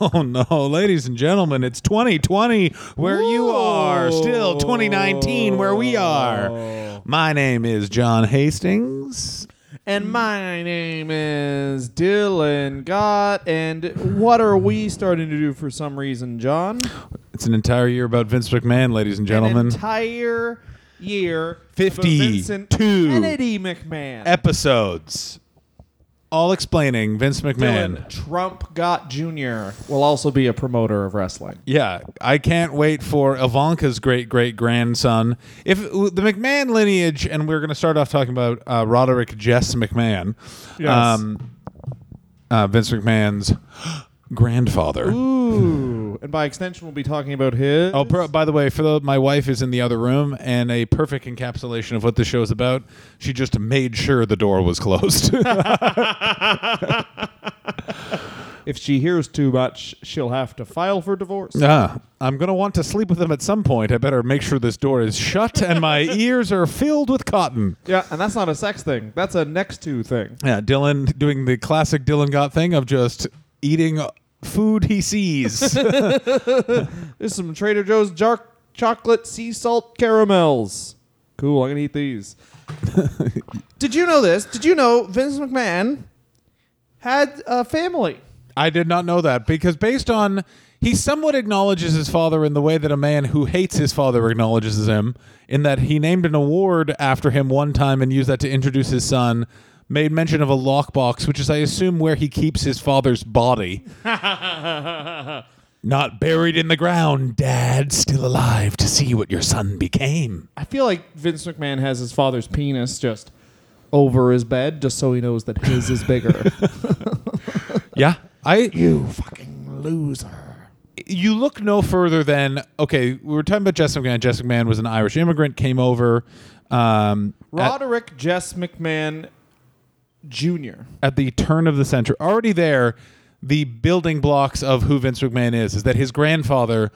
Oh no, ladies and gentlemen, it's 2020 where you are. Still 2019 where we are. My name is John Hastings. And my name is Dylan Gott. And what are we starting to do for some reason, John? It's an entire year about Vince McMahon, ladies and gentlemen. An entire year. about 52 Vincent Kennedy McMahon. Episodes. All explaining Vince McMahon. Dylan Trump Gott Jr. will also be a promoter of wrestling. Yeah, I can't wait for Ivanka's great great grandson. If the McMahon lineage, and we're going to start off talking about uh, Roderick Jess McMahon, um, uh, Vince McMahon's grandfather. Ooh. And by extension, we'll be talking about his. Oh, per, by the way, for the, my wife is in the other room, and a perfect encapsulation of what the show is about. She just made sure the door was closed. If she hears too much, she'll have to file for divorce. Ah, I'm gonna want to sleep with him at some point. I better make sure this door is shut and my ears are filled with cotton. Yeah, and that's not a sex thing. That's a next to thing. Yeah, Dylan doing the classic Dylan Gott thing of just eating food he sees. There's some Trader Joe's jar- chocolate sea salt caramels. Cool, I'm gonna eat these. Did you know this? Did you know Vince McMahon had a family? I did not know that because based on he somewhat acknowledges his father in the way that a man who hates his father acknowledges him, in that he named an award after him one time and used that to introduce his son. Made mention of a lockbox, which is, I assume, where he keeps his father's body. Not buried in the ground, Dad, still alive to see what your son became. I feel like Vince McMahon has his father's penis just over his bed, just so he knows that his is bigger. Yeah, I you fucking loser. you look no further than okay. We were talking about Jess McMahon. Jess McMahon was an Irish immigrant, came over um, at, Roderick Jess McMahon Jr. at the turn of the century. Already there, the building blocks of who Vince McMahon is is that his grandfather,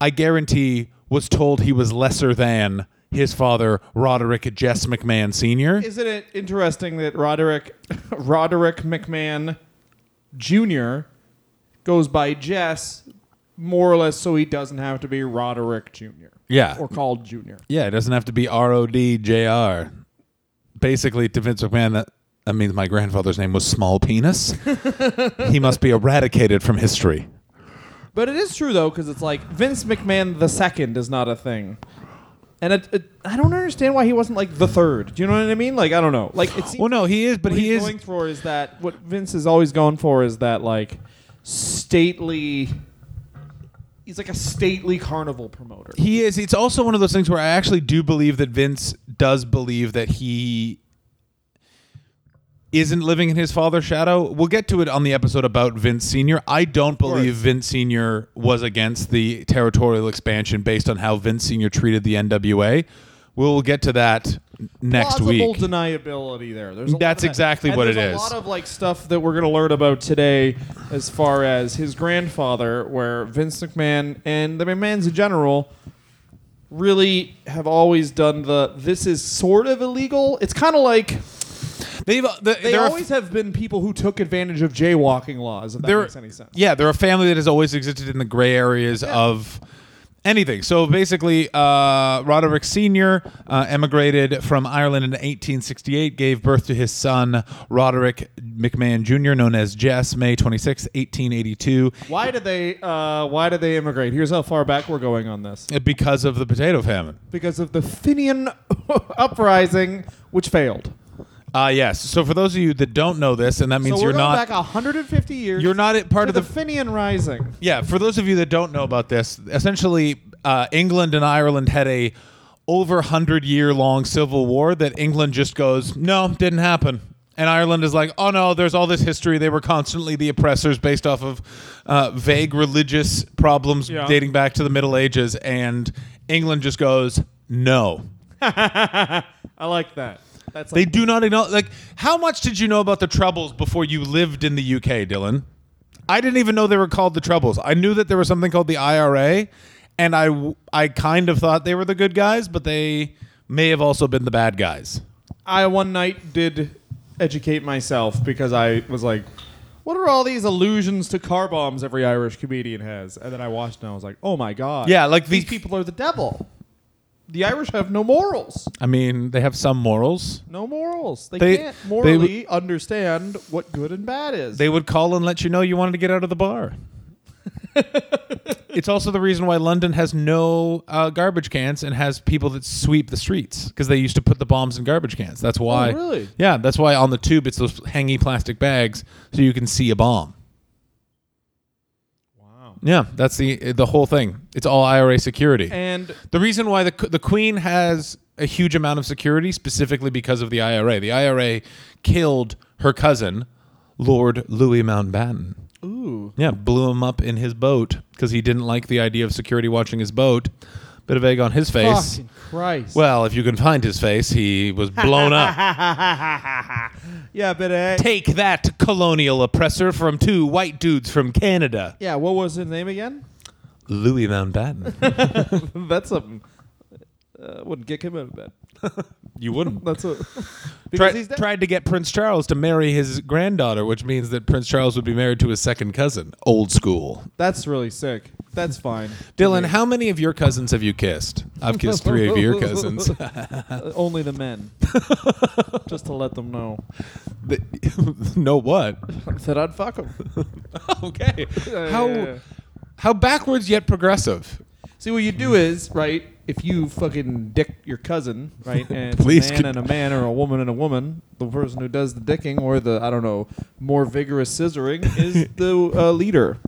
I guarantee, was told he was lesser than his father, Roderick Jess McMahon Sr. Isn't it interesting that Roderick Roderick McMahon Jr. goes by Jess more or less so he doesn't have to be Roderick Jr. Yeah. Or called Jr. Yeah, it doesn't have to be R O D J R. Basically, to Vince McMahon, that, that means my grandfather's name was Small Penis. he must be eradicated from history. But it is true though, because it's like Vince McMahon the second is not a thing. And it, it, I don't understand why he wasn't like the third. Do you know what I mean? Like I don't know. Like it seems Well, no, he is, but what he he's is. going for is that what Vince is always going for is that like stately. He's like a stately carnival promoter. He is. It's also one of those things where I actually do believe that Vince does believe that he isn't living in his father's shadow. We'll get to it on the episode about Vince Sr. I don't believe. Vince Sr. was against the territorial expansion based on how Vince Sr. treated the NWA. We'll get to that next Plausible week. deniability there. There's a lot That's of that. exactly And what there's it a lot of like stuff that we're gonna learn about today, as far as his grandfather, where Vince McMahon and the McMahons in general really have always done the this is sort of illegal. It's kind of like They've, uh, the, they always have been people who took advantage of jaywalking laws. If that makes any sense. Yeah, they're a family that has always existed in the gray areas of anything. So basically, uh, Roderick Sr. Uh, emigrated from Ireland in 1868, gave birth to his son, Roderick McMahon Jr., known as Jess, May 26, 1882, Why did they? Uh, why did they immigrate? Here's how far back we're going on this. because of the potato famine. Because of the Fenian uprising, which failed. Uh, yes. So for those of you that don't know this, and that means so we're you're going not. back 150 years. You're not at part to of the, the Fenian Rising. Yeah, for those of you that don't know about this, essentially, uh, England and Ireland had a over hundred year long civil war that England just goes, no, didn't happen. And Ireland is like, oh no, there's all this history. They were constantly the oppressors based off of uh, vague religious problems Yeah. dating back to the Middle Ages. And England just goes, no. I like that. That's They like, do not acknowledge. Like, how much did you know about the Troubles before you lived in the UK, Dylan? I didn't even know they were called the Troubles. I knew that there was something called the IRA, and I I kind of thought they were the good guys, but they may have also been the bad guys. I one night did educate myself because I was like, what are all these allusions to car bombs every Irish comedian has? And then I watched and I was like, oh my god. Yeah, like these these- people are the devil. The Irish have no morals. I mean, they have some morals. No morals. They, They- can't they morally understand what good and bad is. They would call and let you know you wanted to get out of the bar. it's also the reason why London has no uh, garbage cans and has people that sweep the streets because they used to put the bombs in garbage cans. That's why. Oh, really? Yeah, that's why on the tube it's those hangy plastic bags so you can see a bomb. Yeah, that's the the whole thing. It's all IRA security. And The reason why the the Queen has a huge amount of security specifically because of the IRA. The IRA killed her cousin, Lord Louis Mountbatten. ooh. Yeah, blew him up in his boat because he didn't like the idea of security watching his boat. Bit of egg on his face. Fucking Christ. Well, if you can find his face, he was blown up. yeah, but uh, Take that, colonial oppressor, from two white dudes from Canada. yeah, what was his name again? Louis Mountbatten. That's something. Uh, wouldn't kick him out of bed. you wouldn't. That's a because Tried, he's dead. tried to get Prince Charles to marry his granddaughter, which means that Prince Charles would be married to his second cousin. Old school. That's really sick. That's fine. Dylan, how many of your cousins have you kissed? I've kissed three of your cousins. Only the men. Just to let them know know what? that I'd fuck them. okay. How how backwards yet progressive? See, what you do is right. If you fucking dick your cousin, right, and it's Please a man could- and a man or a woman and a woman, the person who does the dicking or the I don't know more vigorous scissoring is the uh, leader.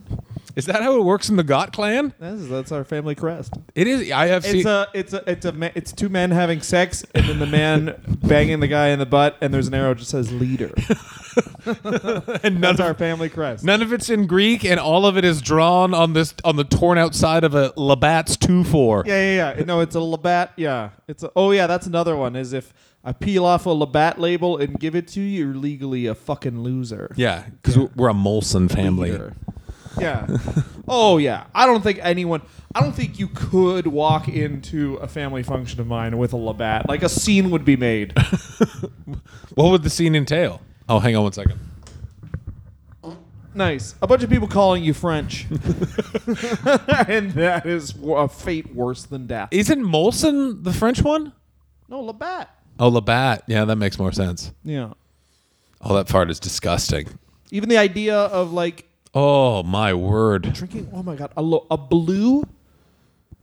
Is that how it works in the Gott clan? That's, that's our family crest. It is. I have It's seen. a it's a it's a ma- it's two men having sex and then the man banging the guy in the butt and there's an arrow that just says leader. and none That's of, our family crest. none of it's in Greek, and all of it is drawn on this on the torn out side of a Labatt's two four. Yeah, yeah, yeah. No, it's a Labatt. Yeah, it's a, oh yeah, that's another one. Is if I peel off a Labatt label and give it to you, you're legally a fucking loser. Yeah, because we're a Molson family. Leader. Yeah. oh yeah. I don't think anyone. I don't think you could walk into a family function of mine with a Labatt. Like a scene would be made. What would the scene entail? Oh, hang on one second. nice. A bunch of people calling you French, and that is a fate worse than death. Isn't Molson the French one? No Labatt. Oh, Labatt. Yeah, that makes more sense. Yeah. Oh, that fart is disgusting. Even the idea of like Oh my word. drinking oh my god a, lo- a blue?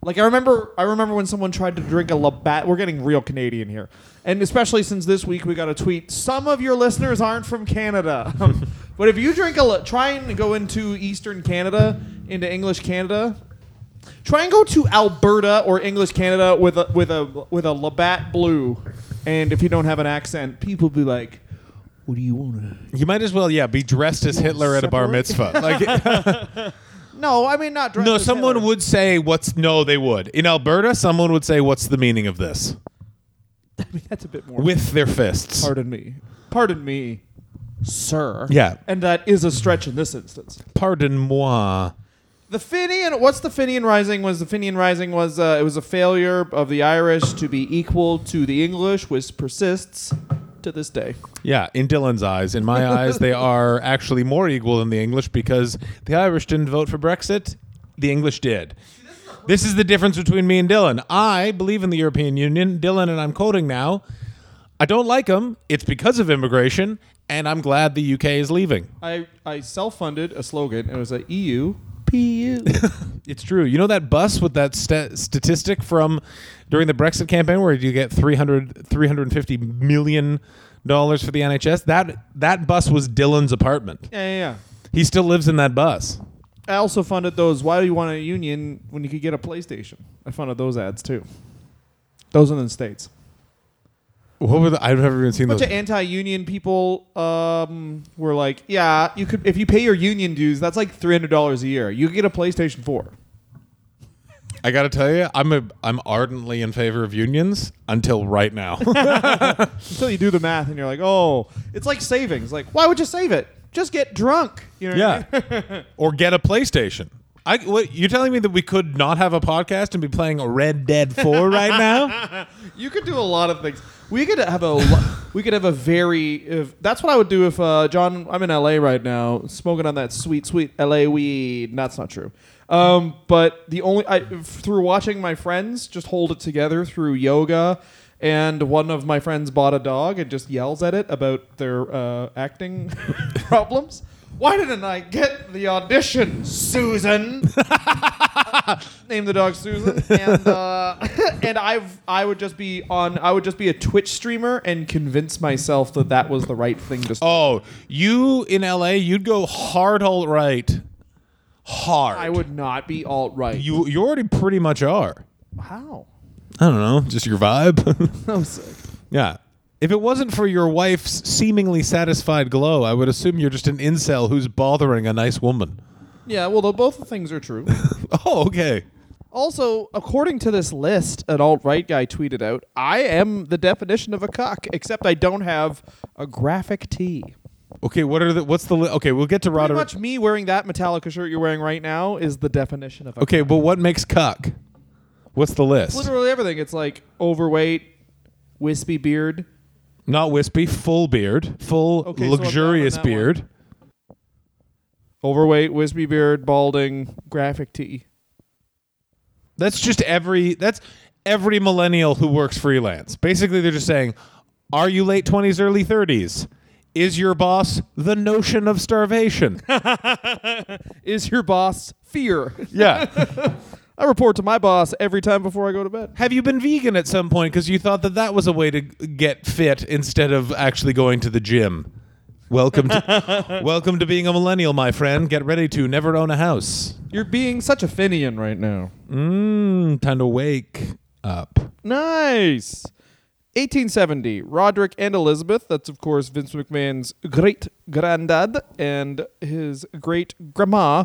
Like i remember i remember when someone tried to drink a labatt we're getting real canadian here. And especially since this week we got a tweet some of your listeners aren't from canada. But if you drink a La- try and go into eastern canada into english canada. Try and go to alberta or english canada with a with a with a labatt blue. And if you don't have an accent people be like what do you want to You might as well, yeah, be dressed as Hitler at a bar mitzvah. Like, no i mean not dressed no, as someone Hitler. would say, "What's?" No, they would. In Alberta, someone would say, "What's the meaning of this?" that's a bit more With their fists. Pardon me. Pardon me, sir. Yeah. And that is a stretch in this instance. Pardon moi. The Fenian, what's the Fenian Rising? Was the Fenian Rising was uh, it was a failure of the Irish to be equal to the English, which persists to this day. Yeah, in Dylan's eyes. In my eyes, they are actually more equal than the English because the Irish didn't vote for Brexit. The English did. This is the difference between me and Dylan. I believe in the European Union. Dylan, and I'm quoting now, I don't like them. It's because of immigration, and I'm glad the UK is leaving. I I self-funded a slogan. It was a EU PU. It's true. You know that bus with that sta statistic from during the Brexit campaign where you get 300, 350 million dollars for the NHS? That that bus was Dylan's apartment. yeah, yeah, yeah. He still lives in that bus. I also funded those. Why do you want a union when you could get a PlayStation? I funded those ads too. Those in the states. What were the, I've never even seen A bunch those. of anti-union people um, were like, "Yeah, you could if you pay your union dues, that's like three hundred dollars a year. You could get a PlayStation Four. I got to tell you, I'm a I'm ardently in favor of unions until right now. Until you do the math and you're like, "Oh, it's like savings. Like, why would you save it? Just get drunk." You know? what I yeah, mean? or get a PlayStation. I, what, you're telling me that we could not have a podcast and be playing Red Dead 4 right now? You could do a lot of things. We could have a lo- we could have a very if that's what I would do if uh, John I'm in LA right now smoking on that sweet sweet LA weed. That's not true. Um, but the only I through watching my friends just hold it together through yoga and one of my friends bought a dog and just yells at it about their uh, acting problems. Why didn't I get the audition, Susan? Name the dog Susan, and uh, and I've I would just be on I would just be a Twitch streamer and convince myself that that was the right thing to. Oh, you in LA, you'd go hard alt right. Hard. I would not be alt right. You you already pretty much are. How? I don't know, just your vibe. Oh, sick. yeah. If it wasn't for your wife's seemingly satisfied glow, I would assume you're just an incel who's bothering a nice woman. Yeah, well, though both things are true. Oh, okay. also, according to this list, an alt right guy tweeted out, "I am the definition of a cuck, except I don't have a graphic tee." Okay, what are the what's the li- Okay, we'll get to Pretty Roderick. much me wearing that Metallica shirt you're wearing right now is the definition of a Okay, but what makes cuck? What's the list? literally everything. It's like overweight, wispy beard. Not wispy, full beard, full Okay, so I'm down on luxurious that one. beard. Overweight, wispy beard, balding, graphic tee. That's just every that's every millennial who works freelance. Basically, they're just saying, "Are you late twenties, early thirties? Is your boss the notion of starvation?" Is your boss fear? yeah. I report to my boss every time before I go to bed. Have you been vegan at some point because you thought that that was a way to get fit instead of actually going to the gym? Welcome to welcome to being a millennial, my friend. Get ready to never own a house. You're being such a Fenian right now. Mmm, time to wake up. Nice. 1870, Roderick and Elizabeth, that's of course Vince McMahon's great granddad and his great grandma,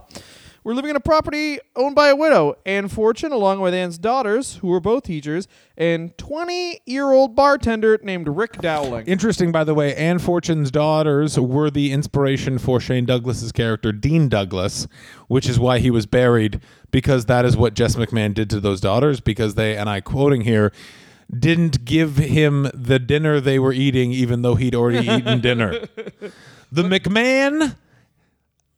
were living in a property owned by a widow, Anne Fortune, along with Anne's daughters, who were both teachers, and 20 year old bartender named Rick Dowling. Interesting, by the way, Anne Fortune's daughters were the inspiration for Shane Douglas's character, Dean Douglas, which is why he was buried, because that is what Jess McMahon did to those daughters, because they, and I quoting here, didn't give him the dinner they were eating, even though he'd already eaten dinner. The McMahon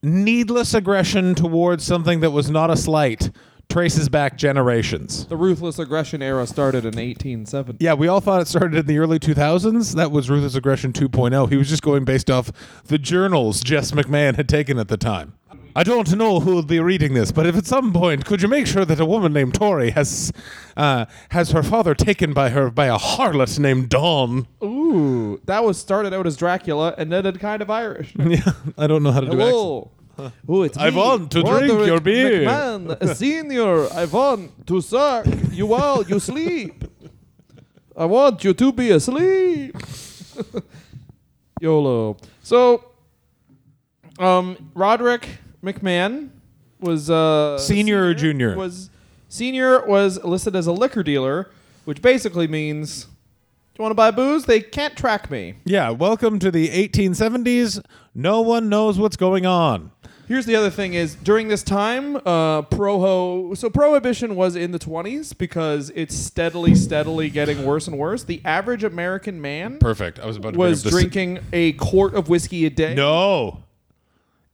needless aggression towards something that was not a slight traces back generations. the ruthless aggression era started in 1870. Yeah, we all thought it started in the early 2000s. That was Ruthless Aggression 2.0. He was just going based off the journals Jess McMahon had taken at the time. I don't know who will be reading this, but if at some point could you make sure that a woman named Tori has uh, has her father taken by her by a harlot named Dawn? Ooh, that was started out as Dracula and ended kind of Irish. yeah, I don't know how to do accents. Hello. Oh, it's I me, want to drink Roderick your beer. McMahon, senior, I want to suck you while you sleep. I want you to be asleep. YOLO. So, um, Roderick McMahon was uh, Senior or junior? Was senior was listed as a liquor dealer, which basically means, do you want to buy booze? They can't track me. Yeah, welcome to the 1870s. No one knows what's going on. Here's the other thing: is during this time, uh, proho. So prohibition was in the 20s because it's steadily, steadily getting worse and worse. The average American man Perfect. I was about to bring was up drinking a quart of whiskey a day. No.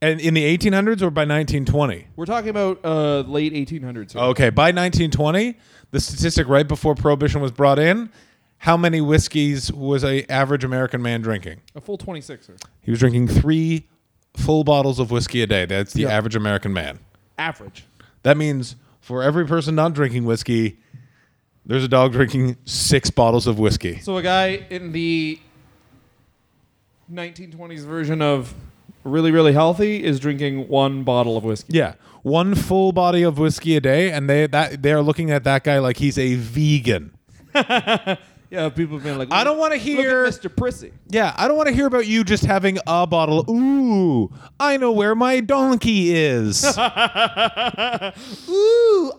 And in the 1800s or by 1920? we're talking about uh, late 1800s. here. Okay, by 1920, the statistic right before prohibition was brought in, how many whiskeys was a average American man drinking? A full 26er. He was drinking 3 full bottles of whiskey a day. That's the Yeah. average American man. Average. That means for every person not drinking whiskey, there's a dog drinking 6 bottles of whiskey. So a guy in the 1920s version of really, really healthy is drinking one bottle of whiskey. Yeah, one full body of whiskey a day, and they that they're looking at that guy like he's a vegan. Yeah, people have been like, I don't want to hear. Mr. Prissy. Yeah, I don't want to hear about you just having a bottle. Ooh, I know where my donkey is. Ooh,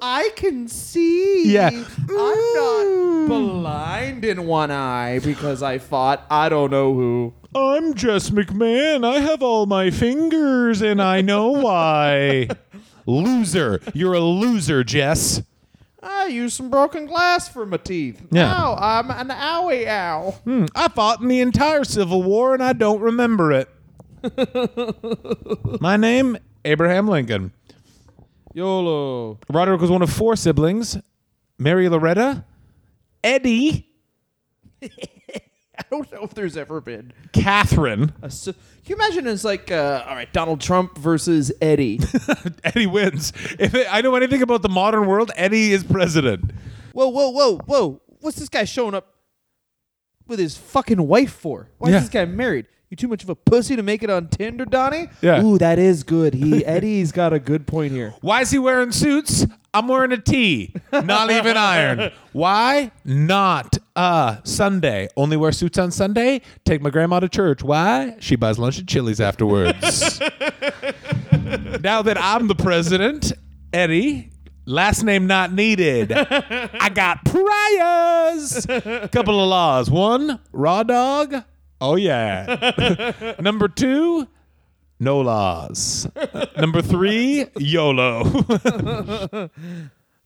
I can see. Yeah. I'm not blind in one eye because I fought I don't know who. I'm Jess McMahon. I have all my fingers, and I know why. Loser. You're a loser, Jess. I used some broken glass for my teeth. Yeah. Now I'm an owie ow. Hmm, I fought in the entire Civil War and I don't remember it. My name, Abraham Lincoln. YOLO. Roderick was one of four siblings Mary Loretta, Eddie, I don't know if there's ever been Catherine. a. Can you imagine it's like, uh, all right, Donald Trump versus Eddie? Eddie wins. If it, I know anything about the modern world, Eddie is president. whoa, whoa, whoa, whoa! What's this guy showing up with his fucking wife for? Why Yeah. is this guy married? You too much of a pussy to make it on Tinder, Donnie? Yeah. Ooh, that is good. He Eddie's got a good point here. Why is he wearing suits? I'm wearing a tee, not even iron. Why? Not uh Sunday. Only wear suits on Sunday. Take my grandma to church. Why? She buys lunch at Chili's afterwards. now that I'm the president, Eddie, last name not needed. I got priors. Couple of laws. One, raw dog. Oh yeah. Number two, no laws. Number three, YOLO.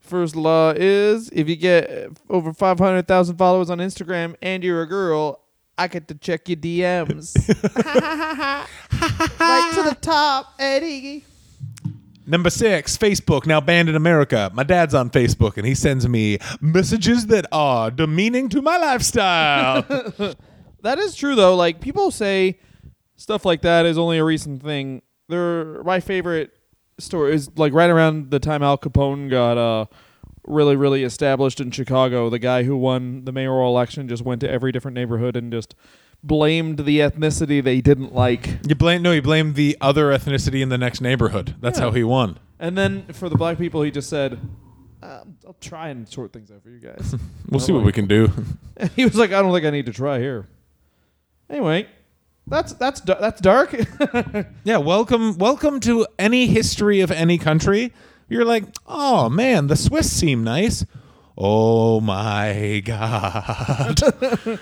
First law is if you get over 500,000 followers on Instagram and you're a girl, I get to check your DMs. right to the top, Eddie. Number six, Facebook, now banned in America. My dad's on Facebook and he sends me messages that are demeaning to my lifestyle. That is true though. Like people say stuff like that is only a recent thing. They're my favorite story is like right around the time Al Capone got uh really really established in Chicago. The guy who won the mayoral election just went to every different neighborhood and just blamed the ethnicity they didn't like. you blame no, you blame the other ethnicity in the next neighborhood. That's Yeah. how he won. And then for the black people, he just said, uh, "I'll try and sort things out for you guys." We'll see what we can do. he was like, "I don't think I need to try here." Anyway, that's that's that's dark. Yeah, welcome welcome to any history of any country. You're like, oh man, the Swiss seem nice. Oh my god.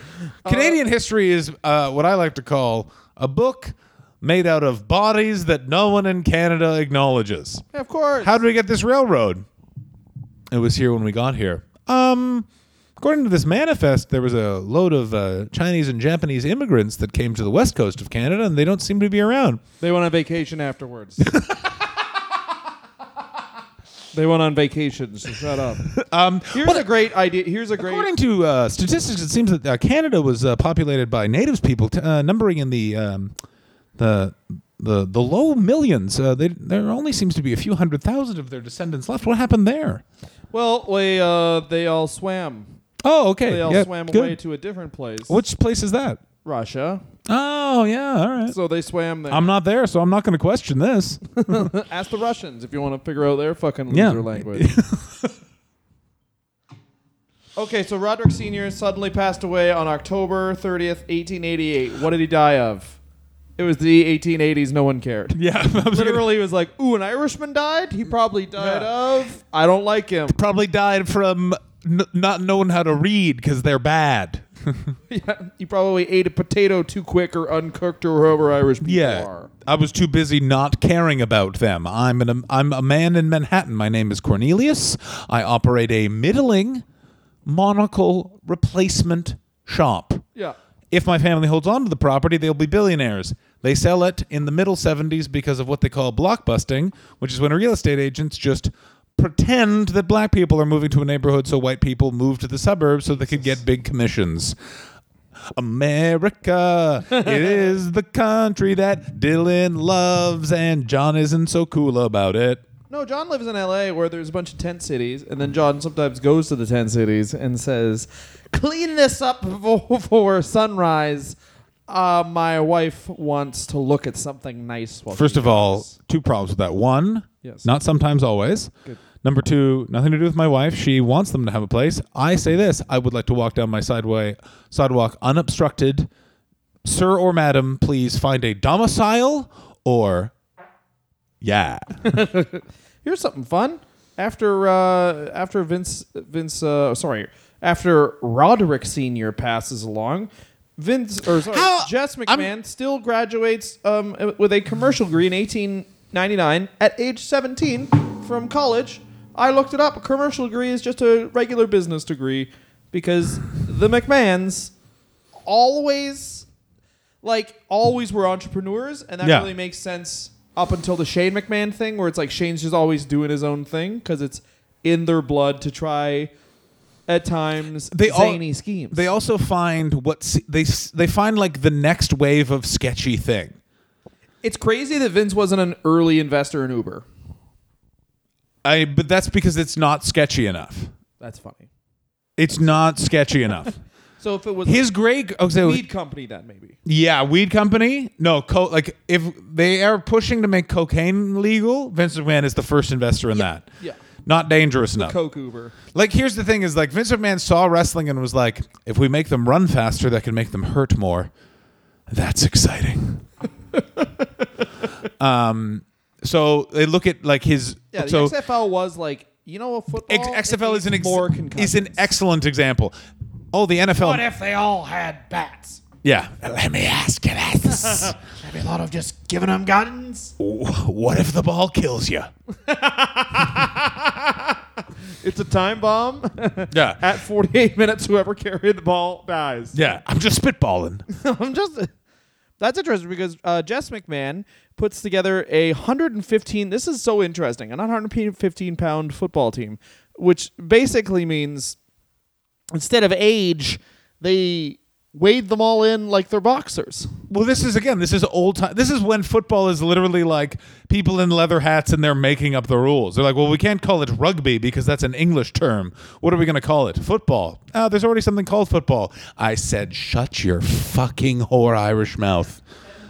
Canadian history is uh, what I like to call a book made out of bodies that no one in Canada acknowledges. of course. How did we get this railroad? It was here when we got here. Um, according to this manifest, there was a load of uh, Chinese and Japanese immigrants that came to the west coast of Canada, and they don't seem to be around. they went on vacation afterwards. they went on vacation. So shut up. Um, Here's a great idea. Here's a great. According to uh, statistics, it seems that uh, Canada was uh, populated by natives people, t- uh, numbering in the um, the the the low millions. Uh, they, there only seems to be a few hundred thousand of their descendants left. What happened there? well, we, uh, they all swam. Oh, okay. They all yeah, swam good. away to a different place. Which place is that? Russia. Oh, yeah. All right. So they swam there. I'm not there, so I'm not going to question this. Ask the Russians if you want to figure out their fucking Yeah. loser language. okay, so Roderick Sr. suddenly passed away on October 30th, 1888. What did he die of? It was the 1880s. No one cared. yeah, I was gonna- Literally, was like, ooh, an Irishman died? He probably died Yeah. of. I don't like him. probably died from n- not knowing how to read because they're bad. yeah, he probably ate a potato too quick or uncooked or however Irish people Yeah, are. I was too busy not caring about them. I'm an I'm a man in Manhattan. My name is Cornelius. I operate a middling monocle replacement shop. Yeah. If my family holds on to the property, they'll be billionaires. They sell it in the middle 70s because of what they call blockbusting, which is when real estate agents just pretend that black people are moving to a neighborhood so white people move to the suburbs so they could get big commissions. America, it is the country that Dylan loves, and John isn't so cool about it. No, John lives in LA where there's a bunch of tent cities, and then John sometimes goes to the tent cities and says, "Clean this up for, for sunrise." Uh, my wife wants to look at something nice. While First of all, goes." two problems with that. One, Yes. not sometimes, always. Good. Number two, nothing to do with my wife. She wants them to have a place. I say this: I would like to walk down my sideway sidewalk unobstructed. Sir or madam, please find a domicile or yeah. here's something fun. After uh, after Vince Vince uh, sorry after Roderick Senior passes along, Vince or sorry How- Jess I'm- McMahon still graduates um, with a commercial degree in 1899 at age 17 from college, I looked it up. A commercial degree is just a regular business degree because the McMahons always, like, always were entrepreneurs, and that Yeah. really makes sense up until the Shane McMahon thing, where it's like Shane's just always doing his own thing because it's in their blood to try. At times, They all- zany schemes. They also find what s- they s- they find like the next wave of sketchy thing. It's crazy that Vince wasn't an early investor in Uber. I but that's because it's not sketchy enough. That's funny. It's not sketchy enough. So if it was His great oh, so, weed company, then maybe. yeah, weed company. No, co- like if they are pushing to make cocaine legal, Vince McMahon is the first investor in that. yeah. Not dangerous enough. Coke Uber. Like here's the thing: is like Vince McMahon saw wrestling and was like, if we make them run faster, that can make them hurt more. That's exciting. um, so they look at like his. Yeah, the so XFL was like, you know, a football. X- XFL is an needs ex- more is an excellent example. Oh, the NFL. What if they all had bats? yeah. Let me ask you this: Have you thought of just giving them guns? What if the ball kills you? It's a time bomb. Yeah. At 48 minutes, whoever carried the ball dies. Yeah, I'm just spitballing. I'm just. That's interesting because uh, Jess McMahon puts together a 115. This is so interesting. An 115 pound football team, which basically means instead of age, they weighed them all in like they're boxers. Well, this is again. This is old time. This is when football is literally like people in leather hats and they're making up the rules. They're like, well, we can't call it rugby because that's an English term. What are we going to call it? Football. Oh, there's already something called football. I said, shut your fucking whore Irish mouth.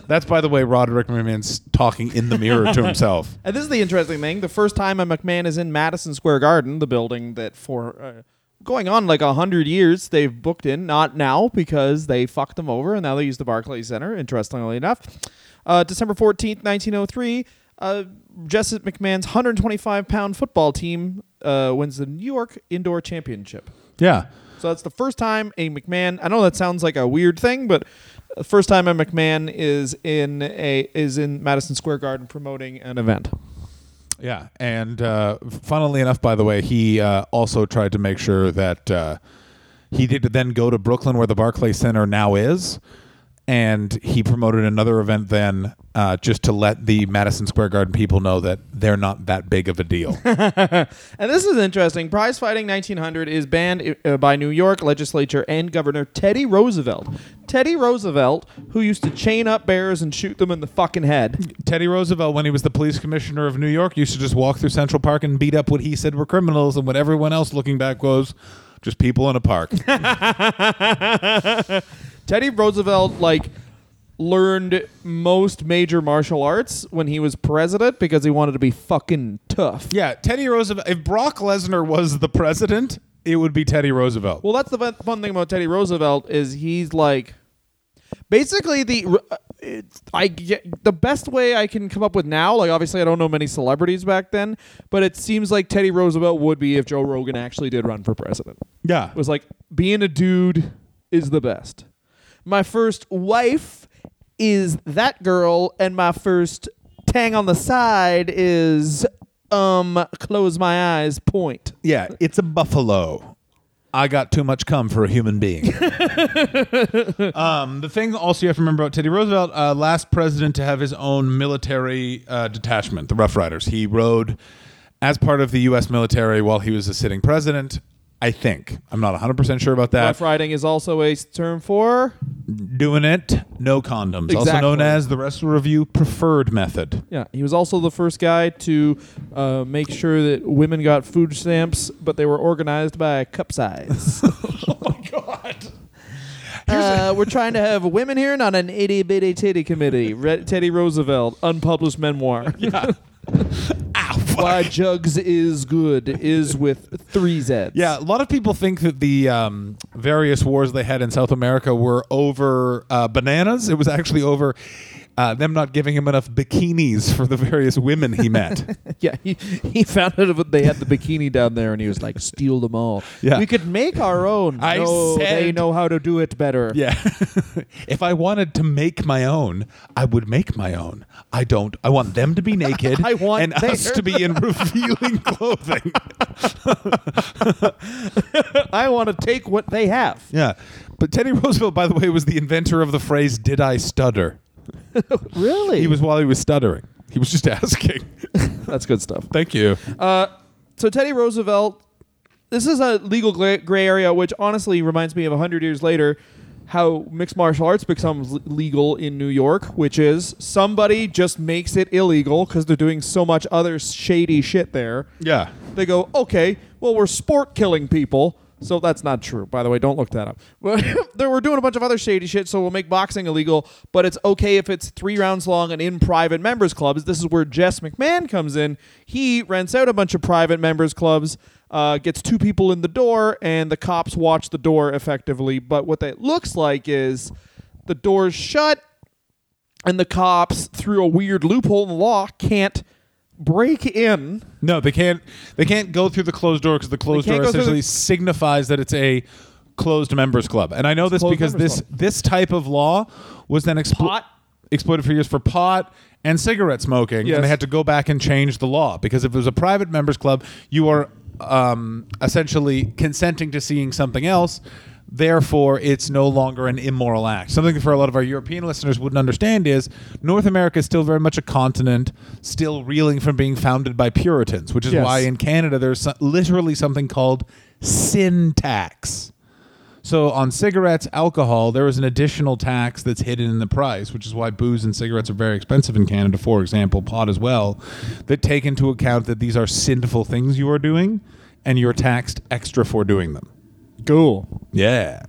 That's by the way, Roderick McMahon's talking in the mirror to himself. And this is the interesting thing. The first time a McMahon is in Madison Square Garden, the building that for uh, going on like a hundred years they've booked in. Not now because they fucked them over, and now they use the Barclays Center. Interestingly enough, uh, December fourteenth, nineteen oh three. Uh, Jesse McMahon's 125 pound football team uh, wins the New York Indoor Championship. Yeah. So that's the first time a McMahon. I know that sounds like a weird thing, but the first time a McMahon is in a is in Madison Square Garden promoting an event. Yeah, and uh, funnily enough, by the way, he uh, also tried to make sure that uh, he did then go to Brooklyn, where the Barclays Center now is, and he promoted another event then, uh, just to let the Madison Square Garden people know that they're not that big of a deal. And this is interesting. Prize Fighting 1900 is banned uh, by New York legislature and Governor Teddy Roosevelt. Teddy Roosevelt, who used to chain up bears and shoot them in the fucking head. Teddy Roosevelt, when he was the police commissioner of New York, used to just walk through Central Park and beat up what he said were criminals, and what everyone else looking back was just people in a park. Teddy Roosevelt, like, learned most major martial arts when he was president because he wanted to be fucking tough. yeah, Teddy Roosevelt. If Brock Lesnar was the president, it would be Teddy Roosevelt. Well, that's the fun- fun thing about Teddy Roosevelt is he's like, basically the uh, it's, I get the best way I can come up with now. Like, obviously, I don't know many celebrities back then, but it seems like Teddy Roosevelt would be if Joe Rogan actually did run for president. yeah, It was like being a dude is the best. My first wife is that girl, and my first tang on the side is um close my eyes point. Yeah, it's a buffalo. I got too much cum for a human being. um, the thing also you have to remember about Teddy Roosevelt, uh, last president to have his own military uh, detachment, the Rough Riders. He rode as part of the U.S. military while he was a sitting president. I think I'm not 100 percent sure about that. Rough riding is also a term for Doing it, no condoms, also known as the Wrestler Review preferred method. Yeah, he was also the first guy to uh, make sure that women got food stamps, but they were organized by cup size. oh my god! Uh, we're trying to have women here, not an itty bitty titty committee. Re- Teddy Roosevelt, unpublished memoir. Fuck. Why Jugs is good is with three Z's. Yeah, a lot of people think that the um, various wars they had in South America were over uh, bananas. It was actually over uh, them not giving him enough bikinis for the various women he met. Yeah, he, he found out that they had the bikini down there, and he was like, "Steal them all. Yeah. we could make our own. I no, they know how to do it better. yeah. if I wanted to make my own, I would make my own. I don't. I want them to be naked I want and us to be in revealing clothing. I want to take what they have. yeah. But Teddy Roosevelt, by the way, was the inventor of the phrase "Did I stutter?" Really? He was while he was stuttering. He was just asking. That's good stuff. Thank you. Uh, so Teddy Roosevelt, this is a legal gray, gray area, which honestly reminds me of hundred years later, how mixed martial arts becomes l- legal in New York, which is somebody just makes it illegal because they're doing so much other shady shit there. Yeah. They go, okay, well we're sport killing people. So that's not true, by the way. Don't look that up. Were doing a bunch of other shady shit, so we'll make boxing illegal. But it's okay if it's three rounds long and in private members clubs. This is where Jess McMahon comes in. He rents out a bunch of private members clubs, uh, gets two people in the door, and the cops watch the door effectively. But what that looks like is the door's shut, and the cops, through a weird loophole in the law, can't break in. No, they can't. They can't go through the closed door because the closed can't door go through essentially the- signifies that it's a closed members club. And I know this closed because members this this type of law was then explo- Pot? exploited for years for pot and cigarette smoking, Yes. and they had to go back and change the law because if it was a private members club, you are um, essentially consenting to seeing something else. Therefore, it's no longer an immoral act. Something for a lot of our European listeners wouldn't understand is North America is still very much a continent, still reeling from being founded by Puritans, which is Yes. why in Canada there's so- literally something called sin tax. So on cigarettes, alcohol, there is an additional tax that's hidden in the price, which is why booze and cigarettes are very expensive in Canada. For example, pot as well, that take into account that these are sinful things you are doing, and you're taxed extra for doing them. Cool. Yeah,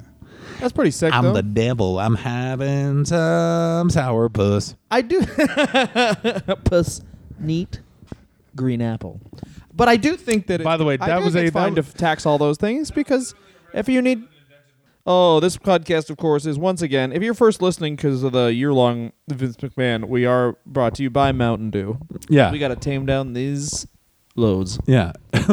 That's pretty sick. I'm though. the devil. I'm having some sour puss. I do. Puss, neat, green apple. But I do think that. It, By the way, that was a- fine that to f- tax all those things because if you need. Oh, this podcast, of course, is once again. If you're first listening because of the year-long Vince McMahon, we are brought to you by Mountain Dew. Yeah, We got to tame down these loads. yeah.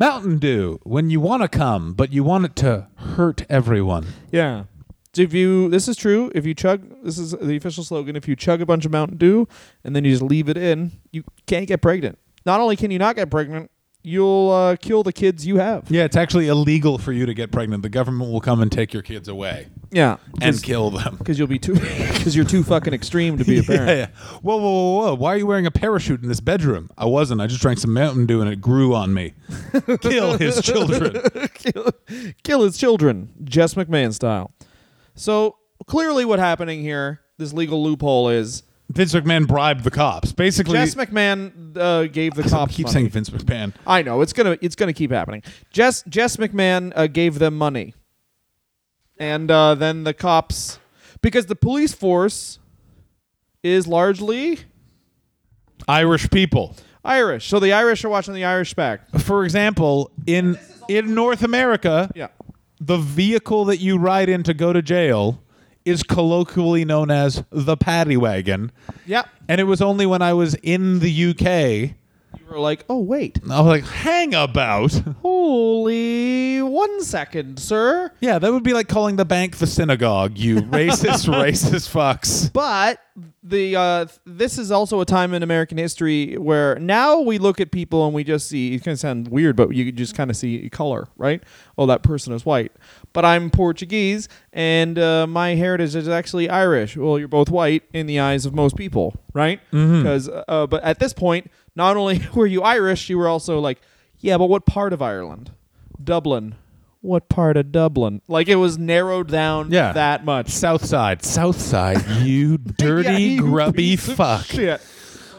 Mountain Dew. When you want to come, but you want it to hurt everyone. Yeah. So if you, this is true. If you chug, this is the official slogan. If you chug a bunch of Mountain Dew and then you just leave it in, you can't get pregnant. Not only can you not get pregnant, you'll uh, kill the kids you have. Yeah, it's actually illegal for you to get pregnant. The government will come and take your kids away Yeah, and kill them. because you'll be too because you're too fucking extreme to be a parent. Yeah, yeah. Whoa, whoa, whoa, whoa! Why are you wearing a parachute in this bedroom? I wasn't. I just drank some Mountain Dew and it grew on me. Kill his children. kill, kill his children, Jess McMahon style. So clearly, what happening here, this legal loophole is Vince McMahon bribed the cops. Basically, Jess McMahon uh, gave the I cops. keep money. saying Vince McMahon. I know it's gonna it's gonna keep happening. Jess Jess McMahon uh, gave them money, and uh, then the cops, because the police force is largely Irish people. Irish, so the Irish are watching the Irish back. For example, in in North America, Yeah, the vehicle that you ride in to go to jail is colloquially known as the paddy wagon. yeah. And it was only when I was in the UK Like, oh wait, I was like, hang about. holy one second, sir. Yeah, that would be like calling the bank the synagogue, you racist, racist fucks. But the uh, this is also a time in American history where now we look at people and we just see. It can sound weird, but you just kind of see color, right? Oh, that person is white, but I'm Portuguese and uh, my heritage is actually Irish. Well, you're both white in the eyes of most people, right? Because, uh, but at this point, not only were you Irish, you were also like, yeah, but what part of Ireland? Dublin. What part of Dublin? Like it was narrowed down Yeah. that much. South side, South side, you dirty, Yeah, you grubby piece of fuck. Shit.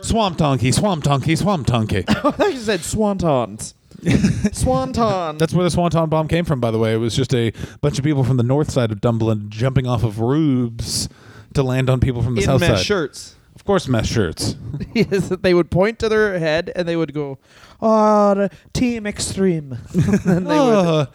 Swamp donkey, swamp donkey, swamp donkey. I thought you said swantons. Swanton. That's where the Swanton bomb came from, by the way. It was just a bunch of people from the north side of Dublin jumping off of roofs to land on people from the in south mesh side. shirts. Of course, mesh shirts. yes, that they would point to their head and they would go, "Oh, team extreme." and they would, Oh,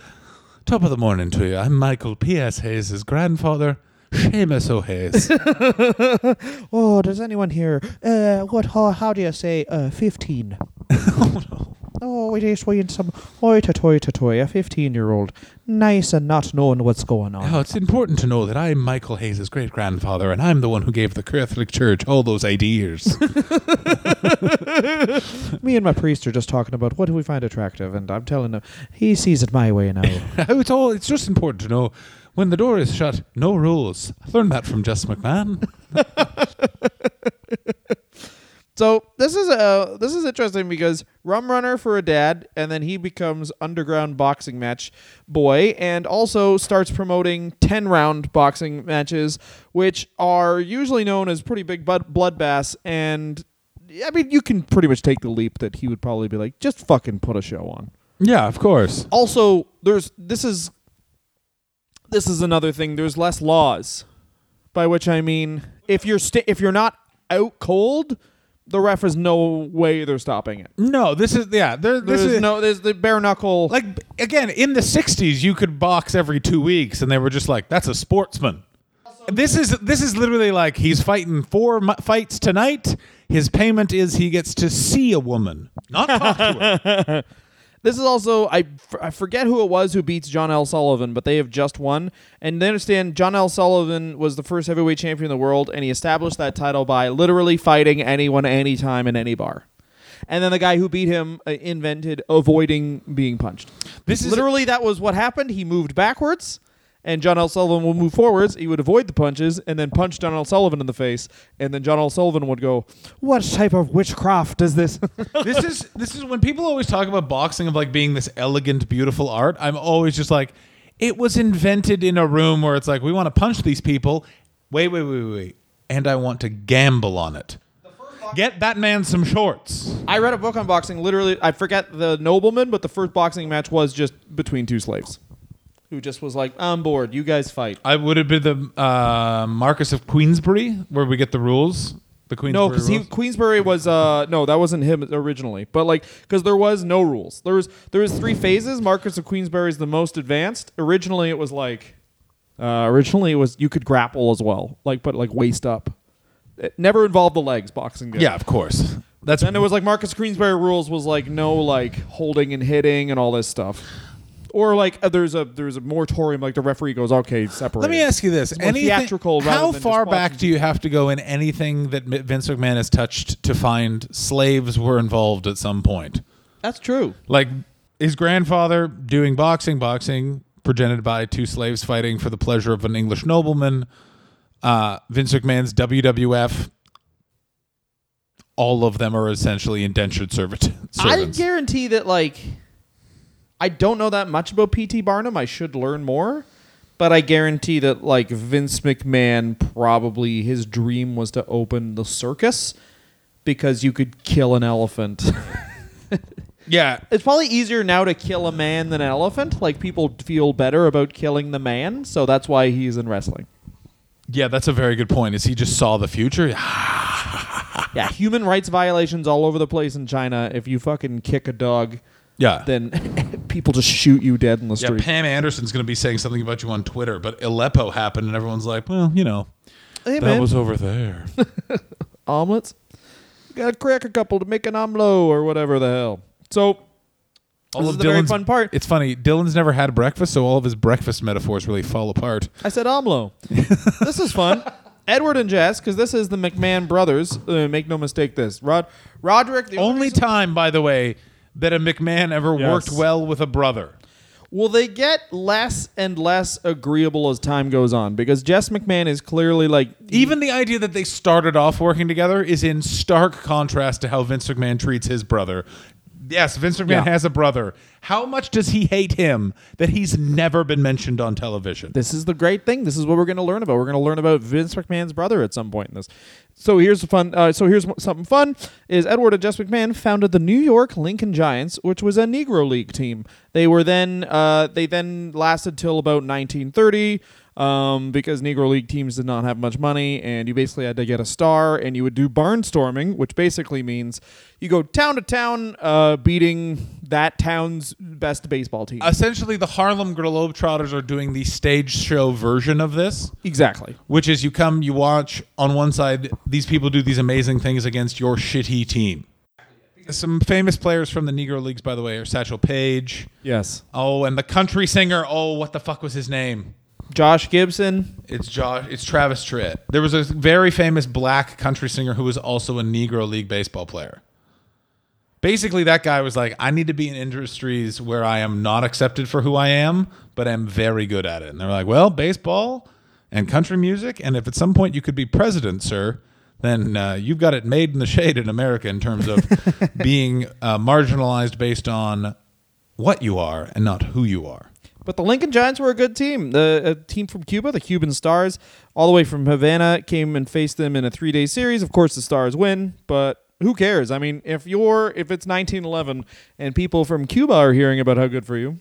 top of the morning to you. I'm Michael P.S. Hayes' grandfather. Seamus O'Hayes. Oh, does anyone here? Uh, what? How, how do you say? Uh, fifteen. oh no. Oh, it is we some oi to toy to toy, a fifteen-year-old, nice and not knowing what's going on. oh, it's important to know that I'm Michael Hayes' great grandfather, and I'm the one who gave the Catholic Church all those ideas. Me and my priest are just talking about what do we find attractive, and I'm telling him he sees it my way now. Oh, it's all. It's just important to know when the door is shut, no rules. I learned that from Jess McMahon. So this is a this is interesting because rum runner for a dad, and then he becomes underground boxing match boy, and also starts promoting ten round boxing matches, which are usually known as pretty big bloodbaths. And I mean, you can pretty much take the leap that he would probably be like, just fucking put a show on. Yeah, of course. Also, there's this is this is another thing. There's less laws, by which I mean, if you're sta if you're not out cold, the ref has no way they're stopping it. No, this is yeah. There, this There's is no there's the bare knuckle. like again in the '60s. You could box every two weeks, and they were just like, "That's a sportsman." This is this is literally like he's fighting four mu- fights tonight. His payment is he gets to see a woman, not talk to her. This is also I, f- I forget who it was who beats John L. Sullivan, but they have just won. And they understand John L. Sullivan was the first heavyweight champion in the world, and he established that title by literally fighting anyone, anytime, in any bar. And then the guy who beat him uh, invented avoiding being punched. This is literally that was what happened. He moved backwards, and John L. Sullivan would move forwards. He would avoid the punches, and then punch John L. Sullivan in the face. And then John L. Sullivan would go, "What type of witchcraft is this?" this is this is when people always talk about boxing of like being this elegant, beautiful art. I'm always just like, it was invented in a room where it's like we want to punch these people. Wait, wait, wait, wait, wait, and I want to gamble on it. Get that man some shorts. I read a book on boxing. Literally, I forget the nobleman, but the first boxing match was just between two slaves, who just was like, "I'm bored. You guys fight." I would have been the uh, Marquess of Queensberry, where we get the rules. The Queensberry No, because. Queensberry was uh no, that wasn't him originally. But like, because there was no rules. There was there was three phases. Marquess of Queensberry is the most advanced. Originally, it was like, uh, originally it was you could grapple as well, like but like waist up. It never involved the legs. Boxing did. yeah, of course. That's and it was like Marquess Queensberry rules was like no like holding and hitting and all this stuff. Or like uh, there's a there's a moratorium like the referee goes okay separate. Let me ask you this: more anything, theatrical rather How than just far back do you have to go in anything that M- Vince McMahon has touched to find slaves were involved at some point? That's true. Like his grandfather doing boxing, boxing progenited by two slaves fighting for the pleasure of an English nobleman. Uh, Vince McMahon's WWF. All of them are essentially indentured servant I guarantee that like I don't know that much about PT Barnum. I should learn more. But I guarantee that like Vince McMahon probably his dream was to open the circus because you could kill an elephant. yeah, it's probably easier now to kill a man than an elephant. Like people feel better about killing the man, so that's why he's in wrestling. yeah, that's a very good point. Is he just saw the future? Yeah, human rights violations all over the place in China. If you fucking kick a dog, Yeah, then people just shoot you dead in the Yeah, street. Pam Anderson's going to be saying something about you on Twitter, but Aleppo happened, and everyone's like, well, you know, hey that man, was over there. omelets. Gotta crack a couple to make an omlo or whatever the hell. So All this of is the very Dylan's- fun part. It's funny. Dylan's never had breakfast, so all of his breakfast metaphors really fall apart. I said omlo. this is fun. Edward and Jess, because this is the McMahon brothers. Uh, make no mistake, this Rod Roderick. The Only reason- time, by the way, that a McMahon ever Yes. worked well with a brother. Will they get less and less agreeable as time goes on? Because Jess McMahon is clearly like Even the idea that they started off working together is in stark contrast to how Vince McMahon treats his brother. Yes, Vince McMahon Yeah. has a brother. How much does he hate him that he's never been mentioned on television? This is the great thing. This is what we're going to learn about. We're going to learn about Vince McMahon's brother at some point in this. So here's the fun. Uh, so here's something fun: is Edward and Jess McMahon founded the New York Lincoln Giants, which was a Negro League team. They were then uh, they then lasted till about 1930. Um, because Negro League teams did not have much money, and you basically had to get a star, and you would do barnstorming, which basically means you go town to town, uh, beating that town's best baseball team. Essentially, the Harlem Globetrotters are doing the stage show version of this, exactly. which is you come, you watch on one side, these people do these amazing things against your shitty team. Some famous players from the Negro Leagues, by the way, are Satchel Paige. Yes. Oh, and the country singer. Oh, what the fuck was his name? Josh Gibson. It's Josh. It's Travis Tritt. There was a very famous black country singer who was also a Negro League baseball player. Basically, that guy was like, "I need to be in industries where I am not accepted for who I am, but I'm very good at it." And they're like, "Well, baseball and country music, and if at some point you could be president, sir." Then uh, you've got it made in the shade in America in terms of being uh, marginalized based on what you are and not who you are. But the Lincoln Giants were a good team. The a team from Cuba, the Cuban Stars, all the way from Havana, came and faced them in a three-day series. Of course, the Stars win, but who cares? I mean, if you're if it's 1911 and people from Cuba are hearing about how good for you,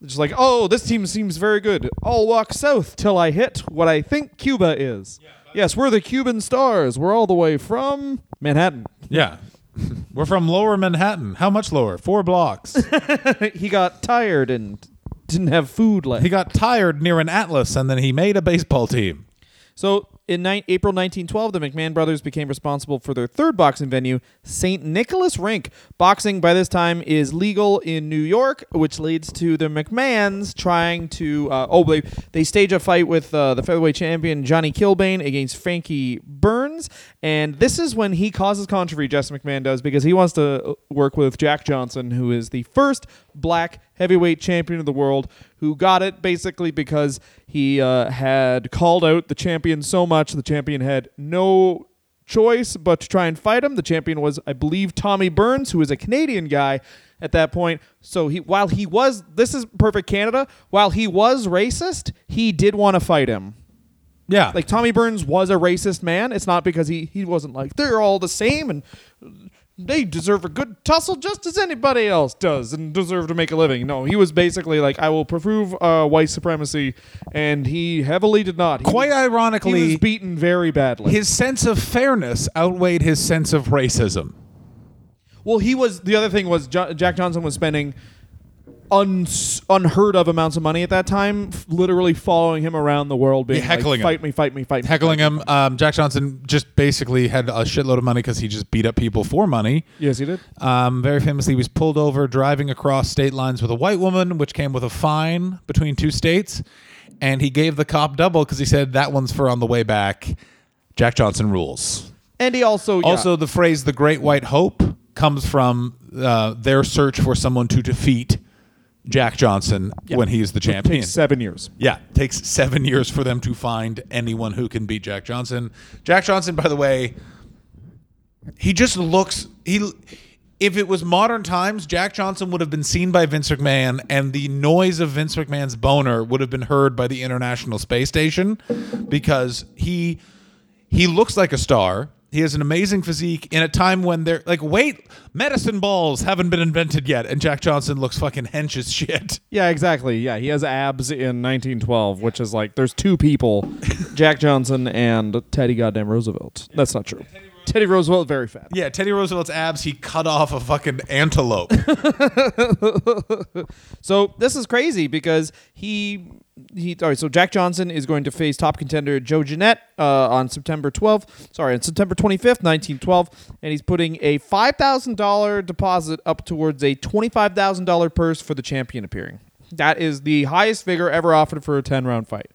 it's just like, oh, this team seems very good. I'll walk south till I hit what I think Cuba is. yes, we're the Cuban Stars. We're all the way from Manhattan. Yeah. We're from lower Manhattan. How much lower? Four blocks. he got tired and didn't have food left. he got tired near an Atlas and then he made a baseball team. So in ni- April 1912, the McMahon brothers became responsible for their third boxing venue, St. Nicholas Rink. Boxing by this time is legal in New York, which leads to the McMahons trying to. Uh, oh, they, they stage a fight with uh, the featherweight champion Johnny Kilbane against Frankie Burns. And this is when he causes controversy, Jesse McMahon does, because he wants to uh, work with Jack Johnson, who is the first black heavyweight champion of the world, who got it basically because he uh, had called out the champion so much the champion had no choice but to try and fight him. The champion was, I believe, Tommy Burns, who was a Canadian guy at that point. So he, while he was, this is perfect Canada. While he was racist, he did want to fight him. Yeah. Like Tommy Burns was a racist man. It's not because he he wasn't like they're all the same and they deserve a good tussle just as anybody else does and deserve to make a living. No, he was basically like I will prove uh, white supremacy, and he heavily did not. He Quite was- he ironically, was beaten very badly. his sense of fairness outweighed his sense of racism. well, he was the other thing was jo- Jack Johnson was spending. Uns- unheard of amounts of money at that time, f- literally following him around the world, being Yeah, heckling like, him. "Fight me, fight me, fight me." Heckling fight me." him. Um, Jack Johnson just basically had a shitload of money because he just beat up people for money. Yes, he did. Um, very famously, he was pulled over driving across state lines with a white woman, which came with a fine between two states. And he gave the cop double because he said that one's for on the way back. Jack Johnson rules. And he also yeah. Also, the phrase "the Great White Hope" comes from uh, their search for someone to defeat Jack Johnson when he is the champion. takes seven years. Yeah, takes seven years for them to find anyone who can beat Jack Johnson. Jack Johnson, by the way, he just looks he. If it was modern times, Jack Johnson would have been seen by Vince McMahon, and the noise of Vince McMahon's boner would have been heard by the International Space Station, because he he looks like a star. He has an amazing physique in a time when they're like, wait, medicine balls haven't been invented yet, and Jack Johnson looks fucking hench as shit. Yeah, exactly. Yeah, he has abs in 1912, which is like there's two people, Jack Johnson and Teddy goddamn Roosevelt. That's not true. Teddy Roosevelt very fat. Yeah, Teddy Roosevelt's abs, he cut off a fucking antelope. So this is crazy because he he. All right, so Jack Johnson is going to face top contender Joe Jeannette uh, on September 12th. Sorry, on September 25th, 1912, and he's putting a five thousand dollar deposit up towards a twenty five thousand dollar purse for the champion appearing. That is the highest figure ever offered for a ten round fight.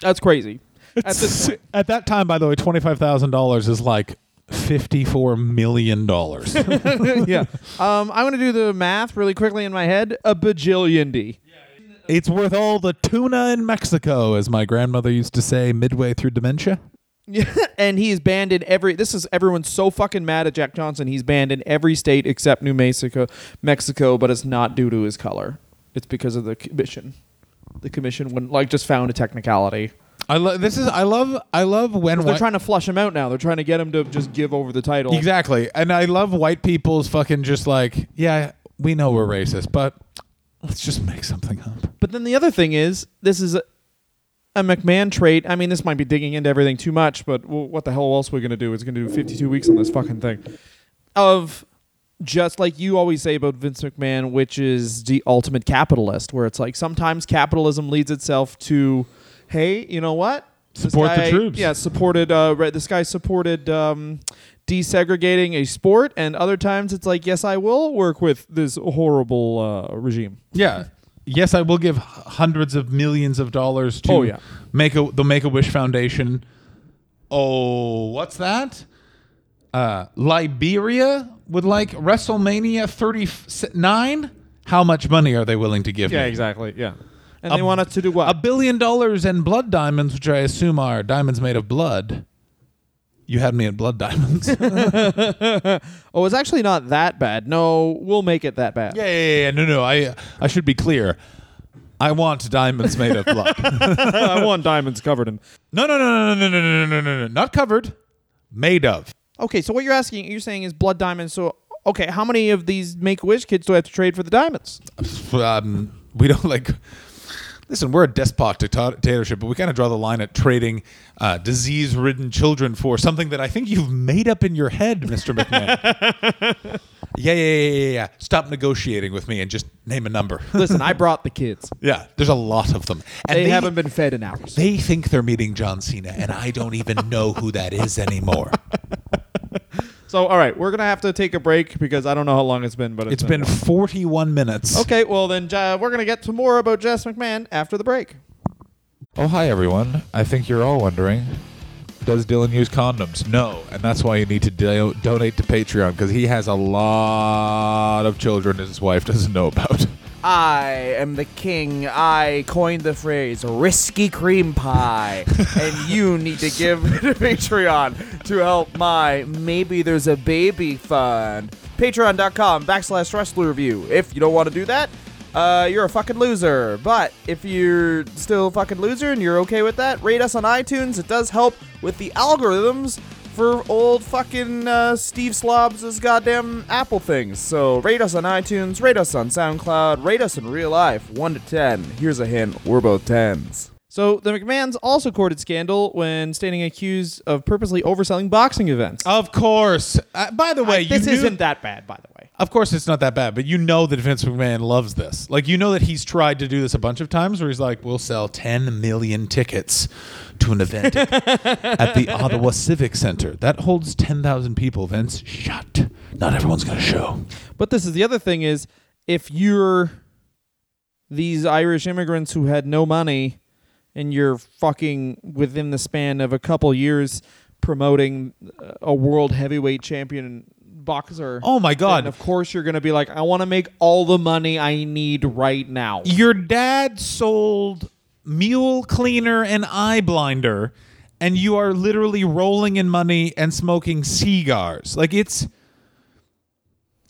That's crazy. At this point, At that time, by the way, $25,000 is like $54 million. yeah. Um, I'm going to do the math really quickly in my head. A bajillion D. it's worth all the tuna in Mexico, as my grandmother used to say midway through dementia. Yeah, and he's banned in every. This is everyone's so fucking mad at Jack Johnson. He's banned in every state except New Mexico, Mexico, but it's not due to his color. It's because of the commission. The commission wouldn't like just found a technicality. I love this is I love I love when They're white- trying to flush him out now. They're trying to get him to just give over the title. exactly, and I love white people's fucking just like yeah we know we're racist, but let's just make something up. But then the other thing is, this is a McMahon trait. I mean, this might be digging into everything too much, but w- what the hell else are we gonna do? It's gonna do 52 weeks on this fucking thing. Of just like you always say about Vince McMahon, which is the ultimate capitalist, where it's like sometimes capitalism leads itself to, hey, you know what? Support the troops. Yeah, supported. Uh, re- this guy supported um, desegregating a sport, and other times it's like, yes, I will work with this horrible uh, regime. Yeah. Yes, I will give hundreds of millions of dollars to Oh, yeah. make a the Make a Wish Foundation. Oh, what's that? Uh, Liberia would like WrestleMania 39. How much money are they willing to give Yeah, me? exactly. Yeah, and A- they want us to do what? A billion dollars in blood diamonds, which I assume are diamonds made of blood. You had me at blood diamonds. oh, it's actually not that bad. No, we'll make it that bad. yeah, yeah, yeah. No, no. I I should be clear. I want diamonds made of blood. I want diamonds covered in. No, no, no, no, no, no, no, no, no, no, no. Not covered. Made of. Okay, so what you're asking, you're saying is blood diamonds. So, okay, how many of these Make Wish kids do I have to trade for the diamonds? Um, we don't like. Listen, we're a despot dictatorship, but we kind of draw the line at trading uh, disease-ridden children for something that I think you've made up in your head, Mr. McMahon. yeah, yeah, yeah, yeah, yeah. Stop negotiating with me and just name a number. Listen, I brought the kids. yeah, there's a lot of them, and They, haven't been fed in hours. They think they're meeting John Cena, and I don't even know who that is anymore. So, all right, we're gonna have to take a break because I don't know how long it's been, but It's been 41 minutes. okay. Well, then uh, we're gonna get to more about Jess McMahon after the break. Oh, hi, everyone. I think you're all wondering does Dylan use condoms? No. And that's why you need to do- donate to Patreon because he has a lot of children his wife doesn't know about. I am the king. I coined the phrase risky cream pie. and you need to give to Patreon to help my maybe there's a baby fund. Patreon.com backslash wrestler review. If you don't want to do that, uh, you're a fucking loser. But if you're still a fucking loser and you're okay with that, rate us on iTunes. It does help with the algorithms for old fucking uh, Steve Slobs' goddamn Apple things. So rate us on iTunes, rate us on SoundCloud, rate us in real life, 1 to 10. Here's a hint we're both 10s. So the McMahons also courted scandal when standing accused of purposely overselling boxing events. Of course. Uh, by the way, you this knew- isn't that bad, by the way. Of course, it's not that bad, but you know that Vince McMahon loves this. Like, you know that he's tried to do this a bunch of times where he's like, we'll sell 10 million tickets to an event at the Ottawa Civic Center. That holds 10,000 people, Vince. Shut. Not everyone's going to show. But this is the other thing is if you're these Irish immigrants who had no money and you're fucking within the span of a couple years promoting a world heavyweight champion boxer. Oh, my God. then of course you're going to be like I want to make all the money I need right now. Your dad sold mule cleaner and eye blinder, and you are literally rolling in money and smoking cigars. Like it's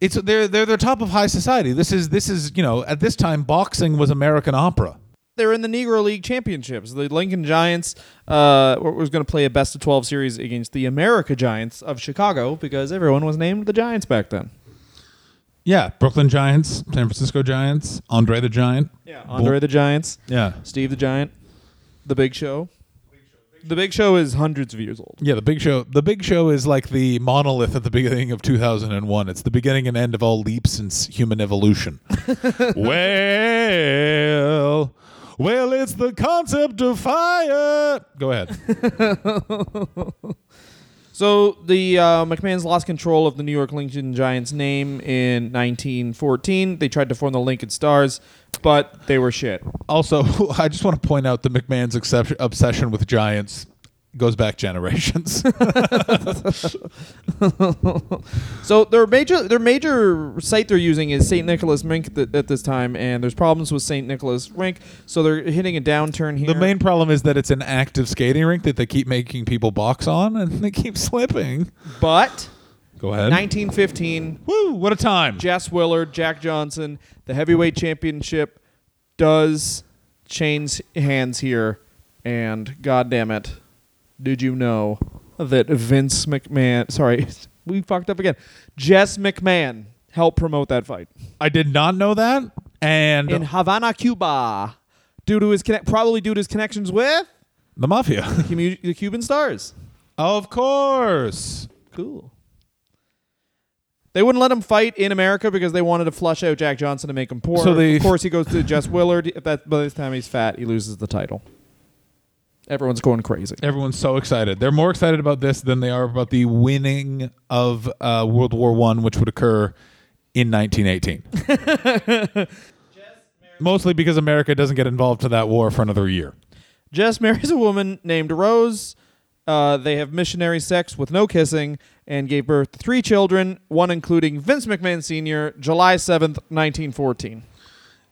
it's they're they're the top of high society. This is this is you know at this time boxing was American opera. They're in the Negro League Championships. The Lincoln Giants uh, was going to play a best of 12 series against the America Giants of Chicago because everyone was named the Giants back then. Yeah, Brooklyn Giants, San Francisco Giants, Andre the Giant. Yeah, Andre the Giants, Yeah. Steve the Giant, The Big Show. The Big Show is hundreds of years old. Yeah, the big show. The big show is like the monolith at the beginning of 2001. It's the beginning and end of all leaps in human evolution. well, well, it's the concept of fire. Go ahead. So the uh, McMahon's lost control of the New York Lincoln Giants name in 1914. They tried to form the Lincoln Stars, but they were shit. Also, I just want to point out the McMahon's excep- obsession with giants goes back generations. So their major their major site they're using is St. Nicholas Rink th- at this time, and there's problems with St. Nicholas Rink, so they're hitting a downturn here. the main problem is that it's an active skating rink that they keep making people box on, and they keep slipping. but Go ahead. 1915, Woo! What a time. Jess Willard, Jack Johnson, the heavyweight championship does change hands here, and god damn it, did you know that Vince McMahon? Sorry, we fucked up again. Jess McMahon helped promote that fight I did not know that. And in Havana, Cuba. due to his connect, probably due to his connections with The mafia. commu- the Cuban stars. of course. Cool. They wouldn't let him fight in America because they wanted to flush out Jack Johnson to make him poor. So they- of course, he goes to Jess Willard. If that by this time he's fat, he loses the title. Everyone's going crazy. Everyone's so excited. They're more excited about this than they are about the winning of uh, World War One, which would occur in 1918. Mostly because America doesn't get involved to that war for another year. Jess marries a woman named Rose. Uh, they have missionary sex with no kissing and gave birth to three children, one including Vince McMahon Sr., July 7th, 1914.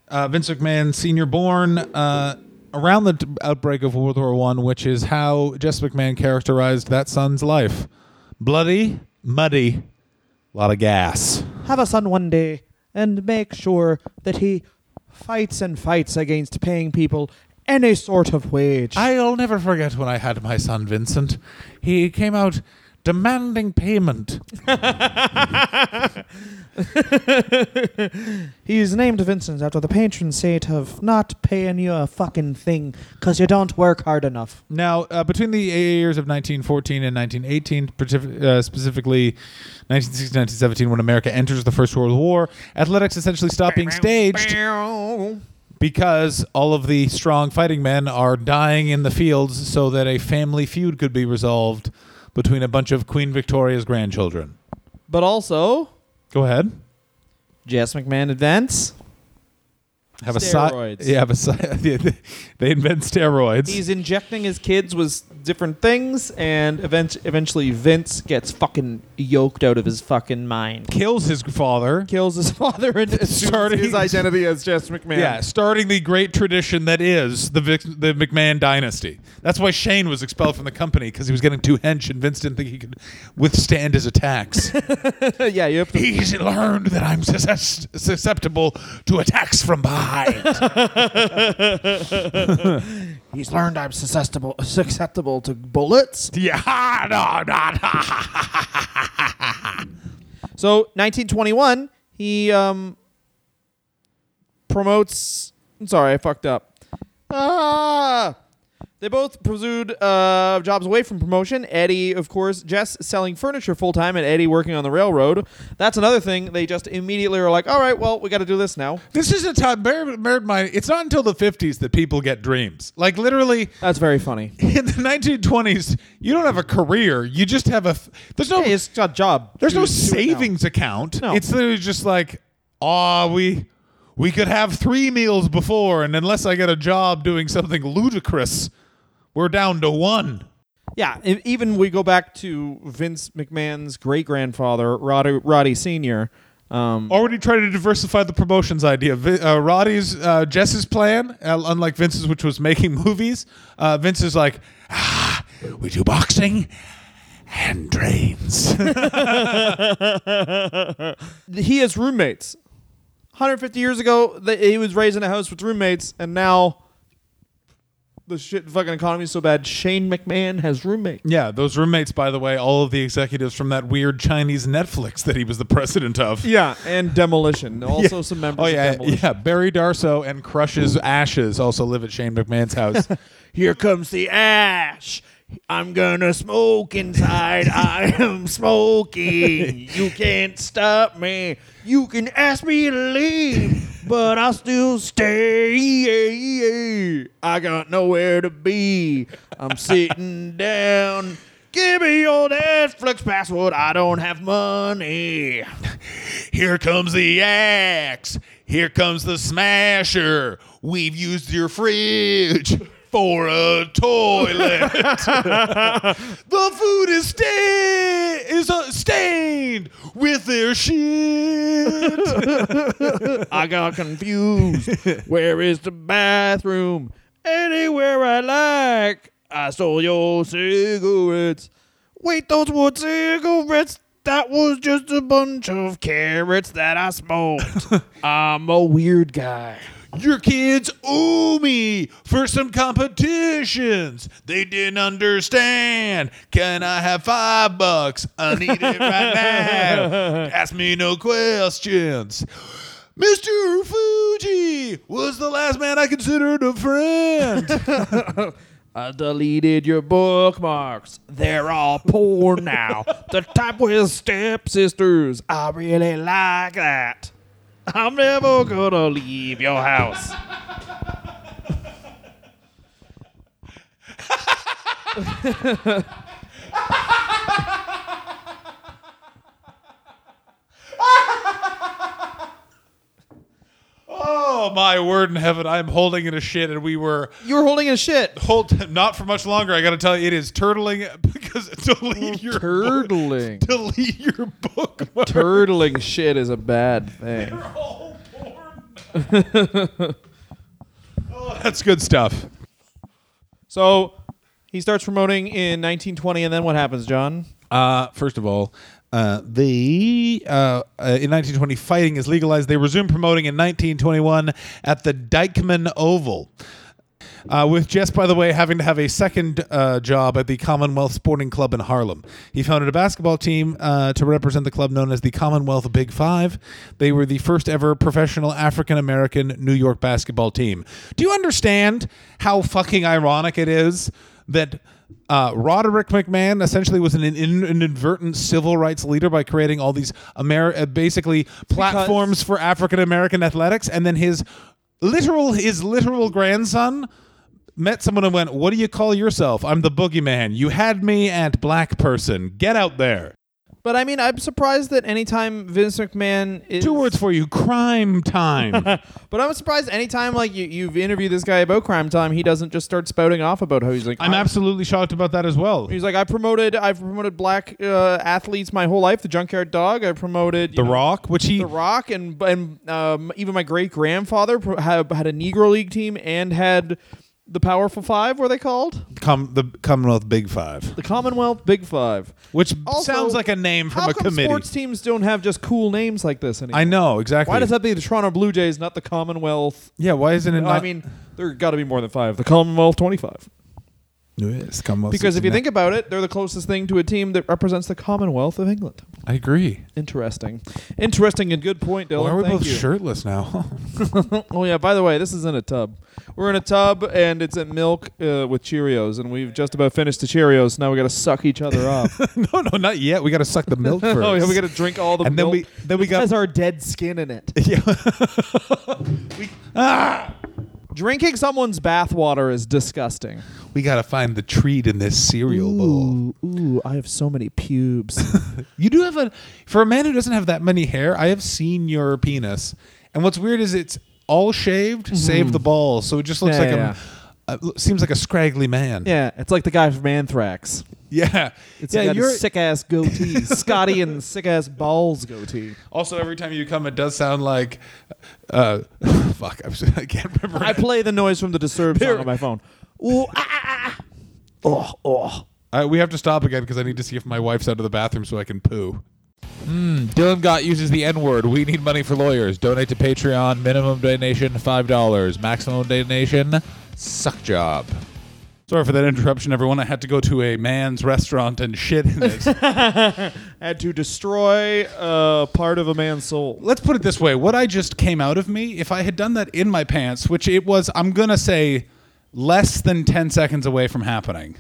Uh, Vince McMahon Senior born uh, around the outbreak of World War One, which is how Jess McMahon characterized that son's life: bloody, muddy, a lot of gas. Have a son one day and make sure that he fights and fights against paying people any sort of wage. I'll never forget when I had my son Vincent. He came out demanding payment. He's named Vincent after the patron saint of not paying you a fucking thing because you don't work hard enough. Now, uh, between the years of 1914 and 1918, uh, specifically 1916 1917, when America enters the First World War, athletics essentially stop being staged because all of the strong fighting men are dying in the fields so that a family feud could be resolved between a bunch of Queen Victoria's grandchildren. But also, Go ahead. Jess McMahon advents. Have a Steroids. side. Yeah, have a they invent steroids. He's injecting his kids with different things, and event- eventually Vince gets fucking yoked out of his fucking mind. kills his father. Kills his father and Starting- his identity as Jess McMahon. Yeah, starting the great tradition that is the Vic- the McMahon dynasty. That's why Shane was expelled from the company because he was getting too hench, and Vince didn't think he could withstand his attacks. yeah, you have to He's learned that I'm sus- susceptible to attacks from behind. He's learned I'm susceptible susceptible to bullets. yeah, no, no, no. So 1921, he um, promotes. I'm sorry, I fucked up. Ah! They both pursued uh, jobs away from promotion. Eddie, of course, Jess selling furniture full time, and Eddie working on the railroad. That's another thing. They just immediately were like, "All right, well, we got to do this now." This is a time. Bear, bear in mind, it's not until the 50s that people get dreams. Like literally. That's very funny. In the 1920s, you don't have a career. You just have a. There's no. Hey, it's a job. There's Do- no savings account. No. It's literally just like, oh, we we could have three meals before, and unless I get a job doing something ludicrous, we're down to one. Yeah, even we go back to Vince McMahon's great grandfather, Roddy, Roddy Senior. Um, Already trying to diversify the promotions idea. Uh, Roddy's uh, Jess's plan, uh, unlike Vince's, which was making movies, uh, Vince is like, ah, we do boxing and trains. he has roommates. 150 years ago, he was raised in a house with roommates, and now the shit fucking economy is so bad. Shane McMahon has roommates. yeah, those roommates, by the way, all of the executives from that weird Chinese Netflix that he was the president of. Yeah, and Demolition. Also, Yeah. some members Oh yeah, of Demolition. yeah. Barry Darsow and Crush's Ashes also live at Shane McMahon's house. Here comes the ash. I'm gonna smoke inside. I am smoking. You can't stop me. You can ask me to leave, but I'll still stay. I got nowhere to be. I'm sitting down. Give me your Netflix password. I don't have money. Here comes the axe. Here comes the smasher. We've used your fridge for a toilet. the food is sta- is uh, stained with their shit. I got confused. Where is the bathroom? Anywhere I like. I stole your cigarettes. Wait, those were cigarettes. That was just a bunch of carrots that I smoked. I'm a weird guy. Your kids owe me for some competitions. They didn't understand. Can I have five bucks? I need it right now. Ask me no questions. Mr. Fuji was the last man I considered a friend. I deleted your bookmarks. They're all porn now. the type with stepsisters. I really like that. I'm never gonna leave your house. oh my word in heaven! I'm holding in a shit, and we were You were holding a shit. hold not for much longer. I got to tell you, it is turtling because delete your book, Turtling. delete your book. Turtling shit is a bad thing. oh, that's good stuff. So he starts promoting in 1920, and then what happens, John? Uh, first of all, uh, the uh, uh, in 1920 fighting is legalized. They resume promoting in 1921 at the Dyckman Oval. Uh, with Jess, by the way, having to have a second uh, job at the Commonwealth Sporting Club in Harlem. He founded a basketball team uh, to represent the club known as the Commonwealth Big Five. They were the first ever professional African American New York basketball team. Do you understand how fucking ironic it is that uh, Roderick McMahon essentially was an, in, an inadvertent civil rights leader by creating all these Ameri- uh, basically platforms for African American athletics, and then his literal his literal grandson met someone and went, "What do you call yourself? I'm the boogeyman. You had me at black person. Get out there." But I mean, I'm surprised that anytime Vince McMahon is Two words for you: crime time. But I'm surprised anytime like you you've interviewed this guy about Crime Time, he doesn't just start spouting off about how he's like I'm "I- absolutely shocked about that as well. He's like, I promoted, I've promoted black uh, athletes my whole life. The Junkyard Dog. I promoted you The know, Rock, which he The Rock, and and um, even my great grandfather pro- had, had a Negro League team and had the Powerful Five. Were they called com- the Commonwealth Big Five, the Commonwealth Big Five? which Also, sounds like a name from How a come committee. sports teams don't have just cool names like this anymore? I know exactly. Why does that be the Toronto Blue Jays, not the Commonwealth? Yeah, why isn't it? No, Not, I mean, there got to be more than five. The Commonwealth twenty-five. Yes, Commonwealth Because if you think about it, they're the closest thing to a team that represents the Commonwealth of England. I agree. Interesting, interesting, and good point, Dylan. Why are we Thank both you. shirtless now? Oh yeah. By the way, this is in a tub. We're in a tub, and it's in milk uh, with Cheerios, and we've just about finished the Cheerios. Now we got to suck each other off. no, no, not yet. We got to suck the milk first. oh yeah, we got to drink all the and then milk. we then we got has got our dead skin in it. yeah. Drinking someone's bathwater is disgusting. We got to find the treat in this cereal bowl. ooh, I have so many pubes. You do have a for a man who doesn't have that many hair. I have seen your penis, and what's weird is it's all shaved, save the balls, so it just looks Mm-hmm. Yeah, like yeah, a, uh, seems like a scraggly man. yeah, it's like the guy from Anthrax. yeah. It's yeah, got you're a sick ass goatee, Scotty and sick ass balls goatee. also every time you come, it does sound like, uh, fuck, I'm, I can't remember. I play the noise from the Disturbed There- song on my phone. Ooh, ah, ah, ah. Oh, oh. I, we have to stop again because I need to see if my wife's out of the bathroom so I can poo. Hmm, Dylan Gott uses the N word. We need money for lawyers. Donate to Patreon. Minimum donation five dollars. Maximum donation suck job. Sorry for that interruption, everyone. I had to go to a man's restaurant and shit in it. Had to destroy uh, part of a man's soul. Let's put it this way: what I just came out of me, if I had done that in my pants, which it was, I'm gonna say, less than ten seconds away from happening.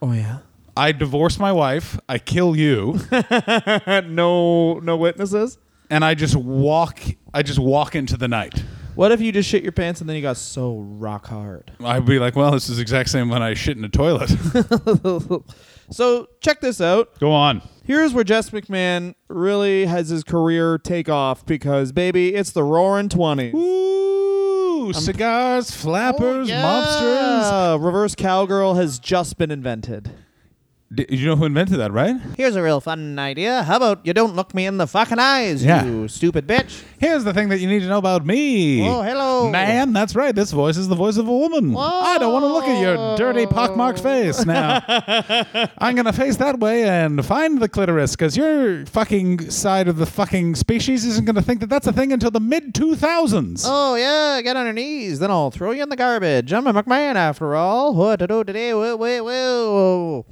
Oh yeah. I divorce my wife, I kill you, no, no witnesses. and I just walk. I just walk into the night. What if you just shit your pants and then you got so rock hard? I'd be like, well, this is the exact same when I shit in a toilet. So check this out. Go on. Here's where Jess McMahon really has his career take off because baby, it's the Roaring Twenties. Ooh, cigars, flappers, mobsters. Uh, reverse cowgirl has just been invented. D- you know who invented that, right? Here's a real fun idea. How about you don't look me in the fucking eyes, Yeah. you stupid bitch? Here's the thing that you need to know about me. Oh, hello. Man, that's right. This voice is the voice of a woman. I don't want to look at your dirty pockmarked face now. I'm going to face that way and find the clitoris because your fucking side of the fucking species isn't going to think that that's a thing until the mid 2000s. Oh, yeah, get on your knees. Then I'll throw you in the garbage. I'm a McMahon after all. What to do today? Whoa, whoa, whoa.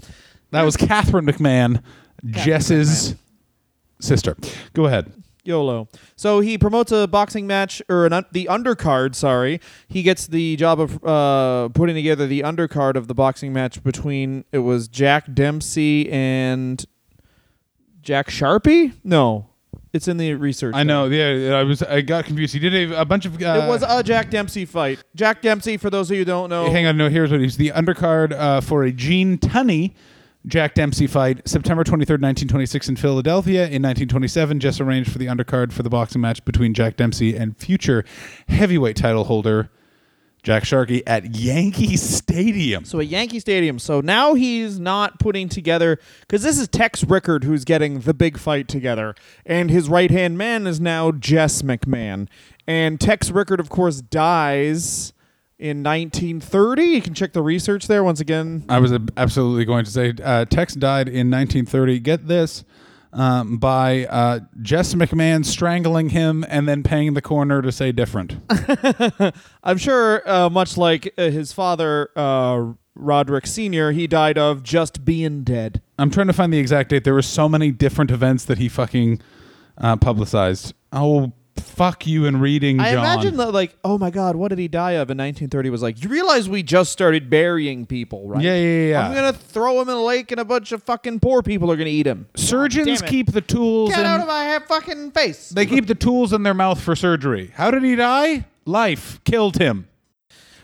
That was Catherine McMahon, Jess's sister. Go ahead. YOLO. So he promotes a boxing match or an un- the undercard. Sorry, he gets the job of uh, putting together the undercard of the boxing match between it was Jack Dempsey and Jack Sharkey. No, it's in the research. I know. Yeah, I was. I got confused. He did a, a bunch of. Uh, it was a Jack Dempsey fight. Jack Dempsey, for those of you who don't know, Hang on, no. Here's what he's the undercard uh, for a Gene Tunney Jack Dempsey fight, September 23rd, 1926, in Philadelphia. In 1927, Jess arranged for the undercard for the boxing match between Jack Dempsey and future heavyweight title holder Jack Sharkey at Yankee Stadium. So at Yankee Stadium. So now he's not putting together because this is Tex Rickard who's getting the big fight together, and his right hand man is now Jess McMahon. And Tex Rickard, of course, dies in 1930. You can check the research there once again. I was absolutely going to say uh, Tex died in 1930. Get this. Um, by uh, Jess McMahon strangling him and then paying the coroner to say different. I'm sure, uh, much like uh, his father, uh, Roderick Sr., he died of just being dead. I'm trying to find the exact date. There were so many different events that he fucking uh, publicized. Oh, fuck you and reading, I John. imagine that, like, oh my God, what did he die of in 1930? Was like, you realize we just started burying people, right? Yeah, yeah, yeah. I'm gonna throw him in a lake, and a bunch of fucking poor people are gonna eat him. Surgeons keep the tools. Get in, out of my fucking face! they keep the tools in their mouth for surgery. How did he die? Life killed him.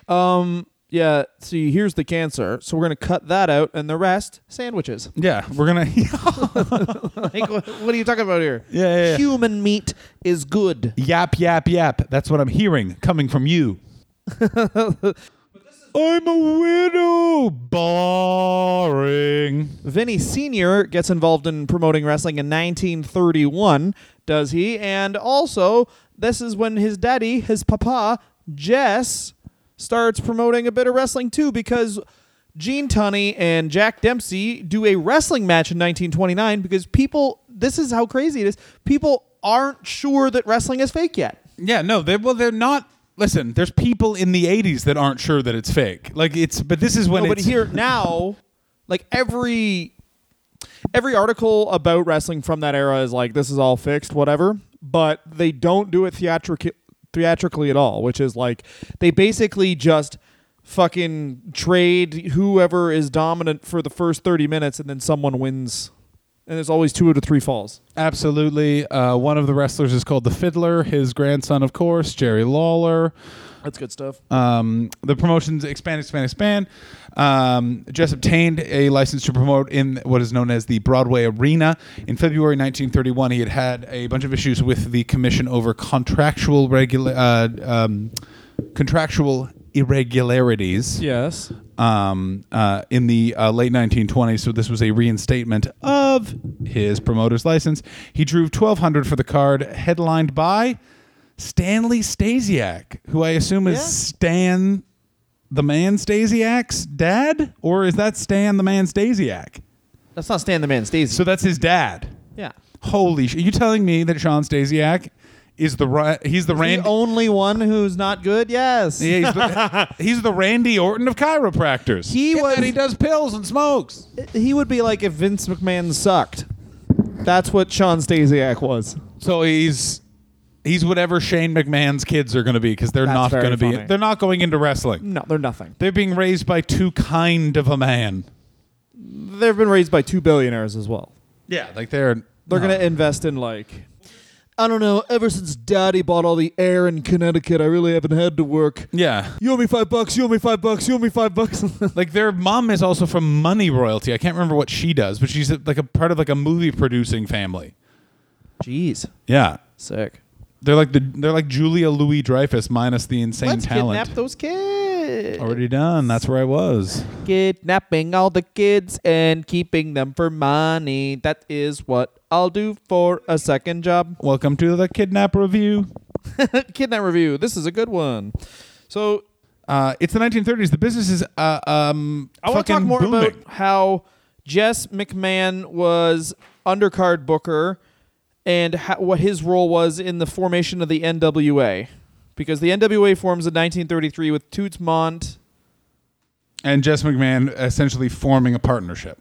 Um, yeah. See, here's the cancer. So we're gonna cut that out, and the rest sandwiches. Yeah, we're gonna. like, what, what are you talking about here? yeah, yeah, yeah. Human meat is good. Yap, yap, yap. That's what I'm hearing coming from you. I'm a widow. Boring. Vinny Sr. gets involved in promoting wrestling in 1931, does he? And also, this is when his daddy, his papa, Jess, starts promoting a bit of wrestling too because Gene Tunney and Jack Dempsey do a wrestling match in 1929 because people, this is how crazy it is, people aren't sure that wrestling is fake yet. Yeah, no, they well, they're not. Listen, there's people in the '80s that aren't sure that it's fake. Like it's, but this is when no, but here now, like every every article about wrestling from that era is like this is all fixed, whatever. But they don't do it theatric- theatrically at all, which is like they basically just fucking trade whoever is dominant for the first thirty minutes, and then someone wins. And there's always two to three falls. Absolutely. Uh, one of the wrestlers is called the Fiddler. His grandson, of course, Jerry Lawler. That's good stuff. Um, the promotions expand, expand, expand. Um, just obtained a license to promote in what is known as the Broadway Arena. In February 1931, he had had a bunch of issues with the Commission over contractual regula- uh, um, contractual irregularities Yes. um, uh, in the uh, late 1920s. So this was a reinstatement of his promoter's license. He drew 1,200 for the card, headlined by Stanley Stasiak, who I assume is Yeah. Stan, the man Stasiak's dad, or is that Stan the man Stasiak? That's not Stan the Man Stays. So that's his dad. yeah. Holy! Sh- are you telling me that Shawn Stasiak is the ra- he's the Randy? The only one who's not good. Yes. Yeah, he's, the, he's the Randy Orton of chiropractors. He Get was- that he does pills and smokes. He would be like if Vince McMahon sucked. That's what Shawn Stasiak was. So he's he's whatever Shane McMahon's kids are going to be because they're That's not very going to be funny. they're not going into wrestling. No, they're nothing. They're being raised by too kind of a man. They've been raised by two billionaires as well. Yeah, like they're They're no. gonna invest in like. I don't know. Ever since Daddy bought all the air in Connecticut, I really haven't had to work. yeah. You owe me five bucks. You owe me five bucks. You owe me five bucks. Like their mom is also from money royalty. I can't remember what she does, but she's like a part of like a movie producing family. Jeez, Yeah. sick. They're like the they're like Julia Louis Dreyfus minus the insane talent. Let's talent. kidnap those kids. Already done. That's where I was. Kidnapping all the kids and keeping them for money. That is what I'll do for a second job. Welcome to the kidnap review. Kidnap review. This is a good one. So Uh, it's the 1930s. The business is uh, um, I want to talk more booming. about how Jess McMahon was undercard booker and how, what his role was in the formation of the NWA. Because the NWA forms in 1933 with Toots Mondt. and Jess McMahon essentially forming a partnership.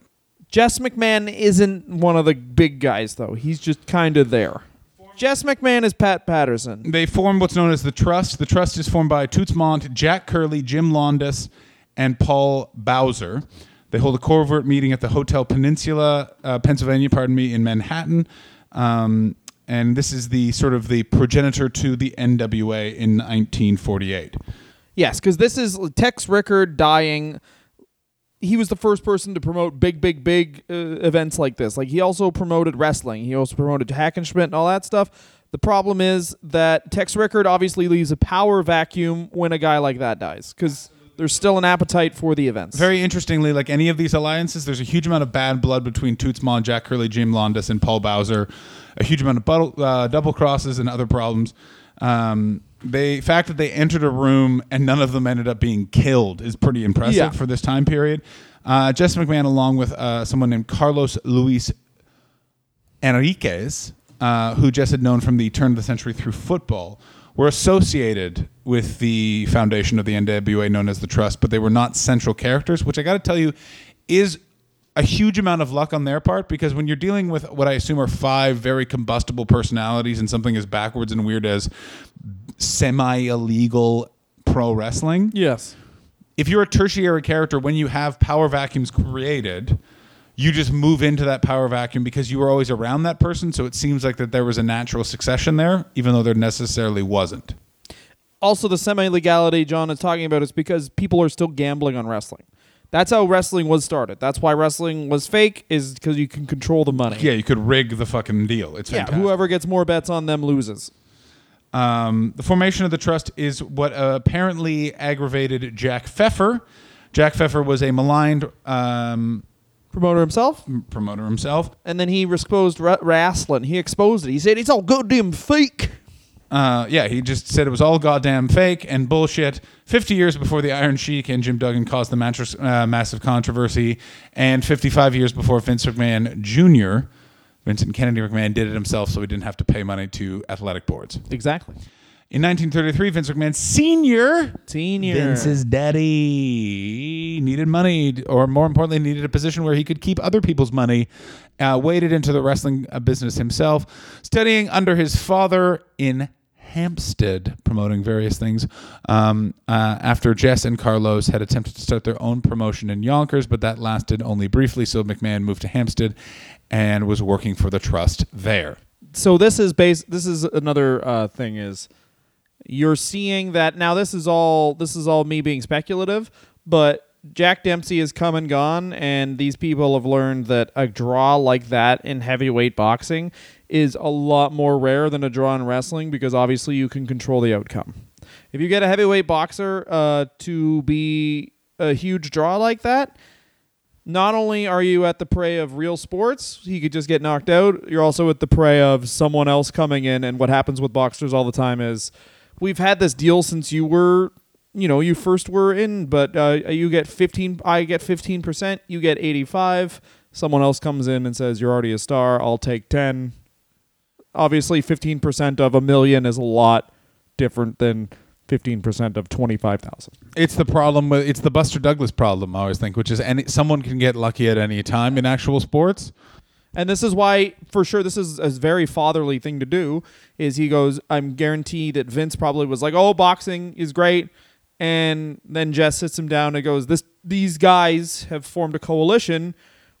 Jess McMahon isn't one of the big guys, though. He's just kind of there. Jess McMahon is Pat Patterson. They form what's known as the Trust. The Trust is formed by Toots Mondt, Jack Curley, Jim Londos, and Paul Bowser. They hold a covert meeting at the Hotel Peninsula, uh, Pennsylvania, pardon me, in Manhattan. Um, and this is the sort of the progenitor to the NWA in 1948. Yes, because this is Tex Rickard dying. He was the first person to promote big, big, big uh, events like this. Like he also promoted wrestling. He also promoted Hackenschmidt and all that stuff. The problem is that Tex Rickard obviously leaves a power vacuum when a guy like that dies, because there's still an appetite for the events. Very interestingly, like any of these alliances, there's a huge amount of bad blood between Toots Mondt, Jack Curley, Jim Londos, and Paul Bowser. A huge amount of buttle, uh, double crosses and other problems. Um, the fact that they entered a room and none of them ended up being killed is pretty impressive Yeah. for this time period. Uh, Jesse McMahon, along with uh, someone named Carlos Luis Enriquez, uh, who Jess had known from the turn of the century through football, were associated with the foundation of the NWA known as the Trust, but they were not central characters, which I got to tell you is a huge amount of luck on their part because when you're dealing with what I assume are five very combustible personalities and something as backwards and weird as semi illegal pro wrestling, yes. if you're a tertiary character, when you have power vacuums created, you just move into that power vacuum because you were always around that person. So it seems like that there was a natural succession there, even though there necessarily wasn't. Also, the semi legality John is talking about is because people are still gambling on wrestling. That's how wrestling was started. That's why wrestling was fake, is because you can control the money. Yeah, you could rig the fucking deal. It's Yeah, whoever gets more bets on them loses. Um, the formation of the trust is what uh, apparently aggravated Jack Pfeffer. Jack Pfeffer was a maligned um, Promoter himself, promoter himself. and then he exposed ra- wrestling. He exposed it. He said it's all goddamn fake. Uh, yeah, he just said it was all goddamn fake and bullshit. Fifty years before the Iron Sheik and Jim Duggan caused the mattress, uh, massive controversy, and fifty-five years before Vince McMahon Jr., Vincent Kennedy McMahon did it himself, so he didn't have to pay money to athletic boards. Exactly. In 1933, Vince McMahon Sr. Senior. Vince's daddy needed money, or more importantly, needed a position where he could keep other people's money. Uh, waded into the wrestling uh, business himself, studying under his father in Hempstead, promoting various things. Um, uh, after Jess and Carlos had attempted to start their own promotion in Yonkers, but that lasted only briefly, so McMahon moved to Hempstead and was working for the trust there. so this is base this is another uh, thing is you're seeing that now this is all this is all me being speculative but Jack Dempsey has come and gone and these people have learned that a draw like that in heavyweight boxing is a lot more rare than a draw in wrestling because obviously you can control the outcome. If you get a heavyweight boxer uh, to be a huge draw like that, not only are you at the prey of real sports, he could just get knocked out, you're also at the prey of someone else coming in. And what happens with boxers all the time is we've had this deal since you were, you know, you first were in, but uh, you get 15, I get 15%, you get 85. Someone else comes in and says, You're already a star, I'll take 10. Obviously, 15% of a million is a lot different than 15% of 25,000. It's the problem with it's the Buster Douglas problem. I always think, which is any someone can get lucky at any time in actual sports. And this is why, for sure, this is a very fatherly thing to do. Is he goes, I'm guaranteed that Vince probably was like, "Oh, boxing is great," and then Jess sits him down and goes, "This, these guys have formed a coalition.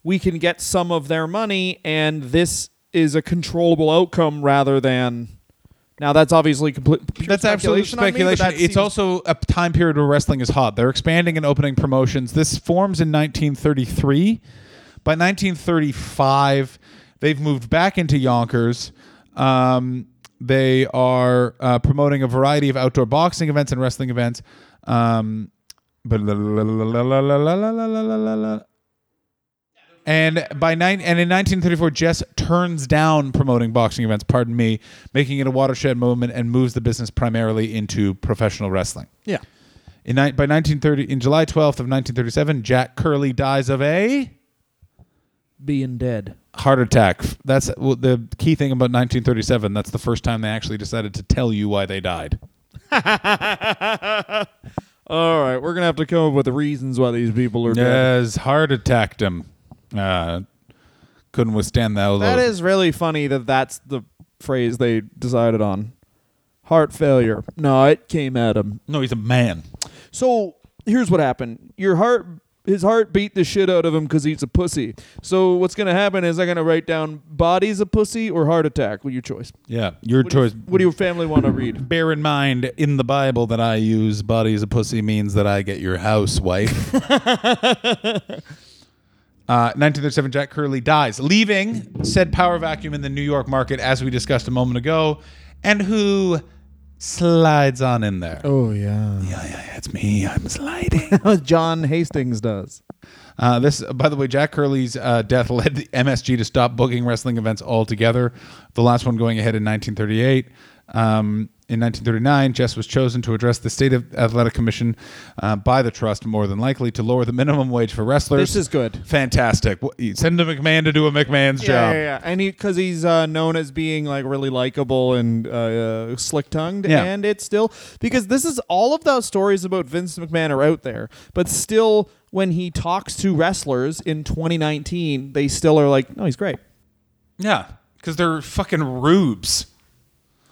We can get some of their money, and this is a controllable outcome rather than." Now that's obviously complete. That's absolute speculation on me, that it's seems- also a time period where wrestling is hot. They're expanding and opening promotions. This forms in 1933. By 1935, they've moved back into Yonkers. Um, they are uh, promoting a variety of outdoor boxing events and wrestling events. Um, and by nine and in 1934, Jess turns down promoting boxing events. Pardon me, making it a watershed moment and moves the business primarily into professional wrestling. yeah. In by 1930, in July 12th of 1937, Jack Curley dies of a Being dead. heart attack. That's well, the key thing about 1937. That's the first time they actually decided to tell you why they died. All right, we're gonna have to come up with the reasons why these people are dead. Yes, heart attacked him. Uh, couldn't withstand that. That is really funny that that's the phrase they decided on. Heart failure. No, it came at him. No, he's a man. So here's what happened. Your heart, his heart beat the shit out of him because he's a pussy. So what's gonna happen is I'm gonna write down body's a pussy or heart attack. Well, your choice. Yeah, your What do, you- choice. what do your family want to read? Bear in mind, in the Bible that I use, "body is a pussy" means that I get your house, wife. Uh, 1937, Jack Curley dies, leaving said power vacuum in the New York market, as we discussed a moment ago, and who slides on in there. Oh yeah. Yeah, yeah, yeah, it's me. I'm sliding. John Hastings does. Uh, this, by the way, Jack Curley's uh, death led the MSG to stop booking wrestling events altogether. The last one going ahead in 1938. Um, in 1939, Jess was chosen to address the State of Athletic Commission uh, by the trust, more than likely, to lower the minimum wage for wrestlers. This is good. fantastic. Send a McMahon to do a McMahon's Yeah, job. yeah, yeah. And he because he's uh, known as being like really likable and uh, uh, slick tongued, Yeah. and it's still because this is all of those stories about Vince McMahon are out there, but still when he talks to wrestlers in 2019, they still are like, no, he's great. Yeah, because they're fucking rubes.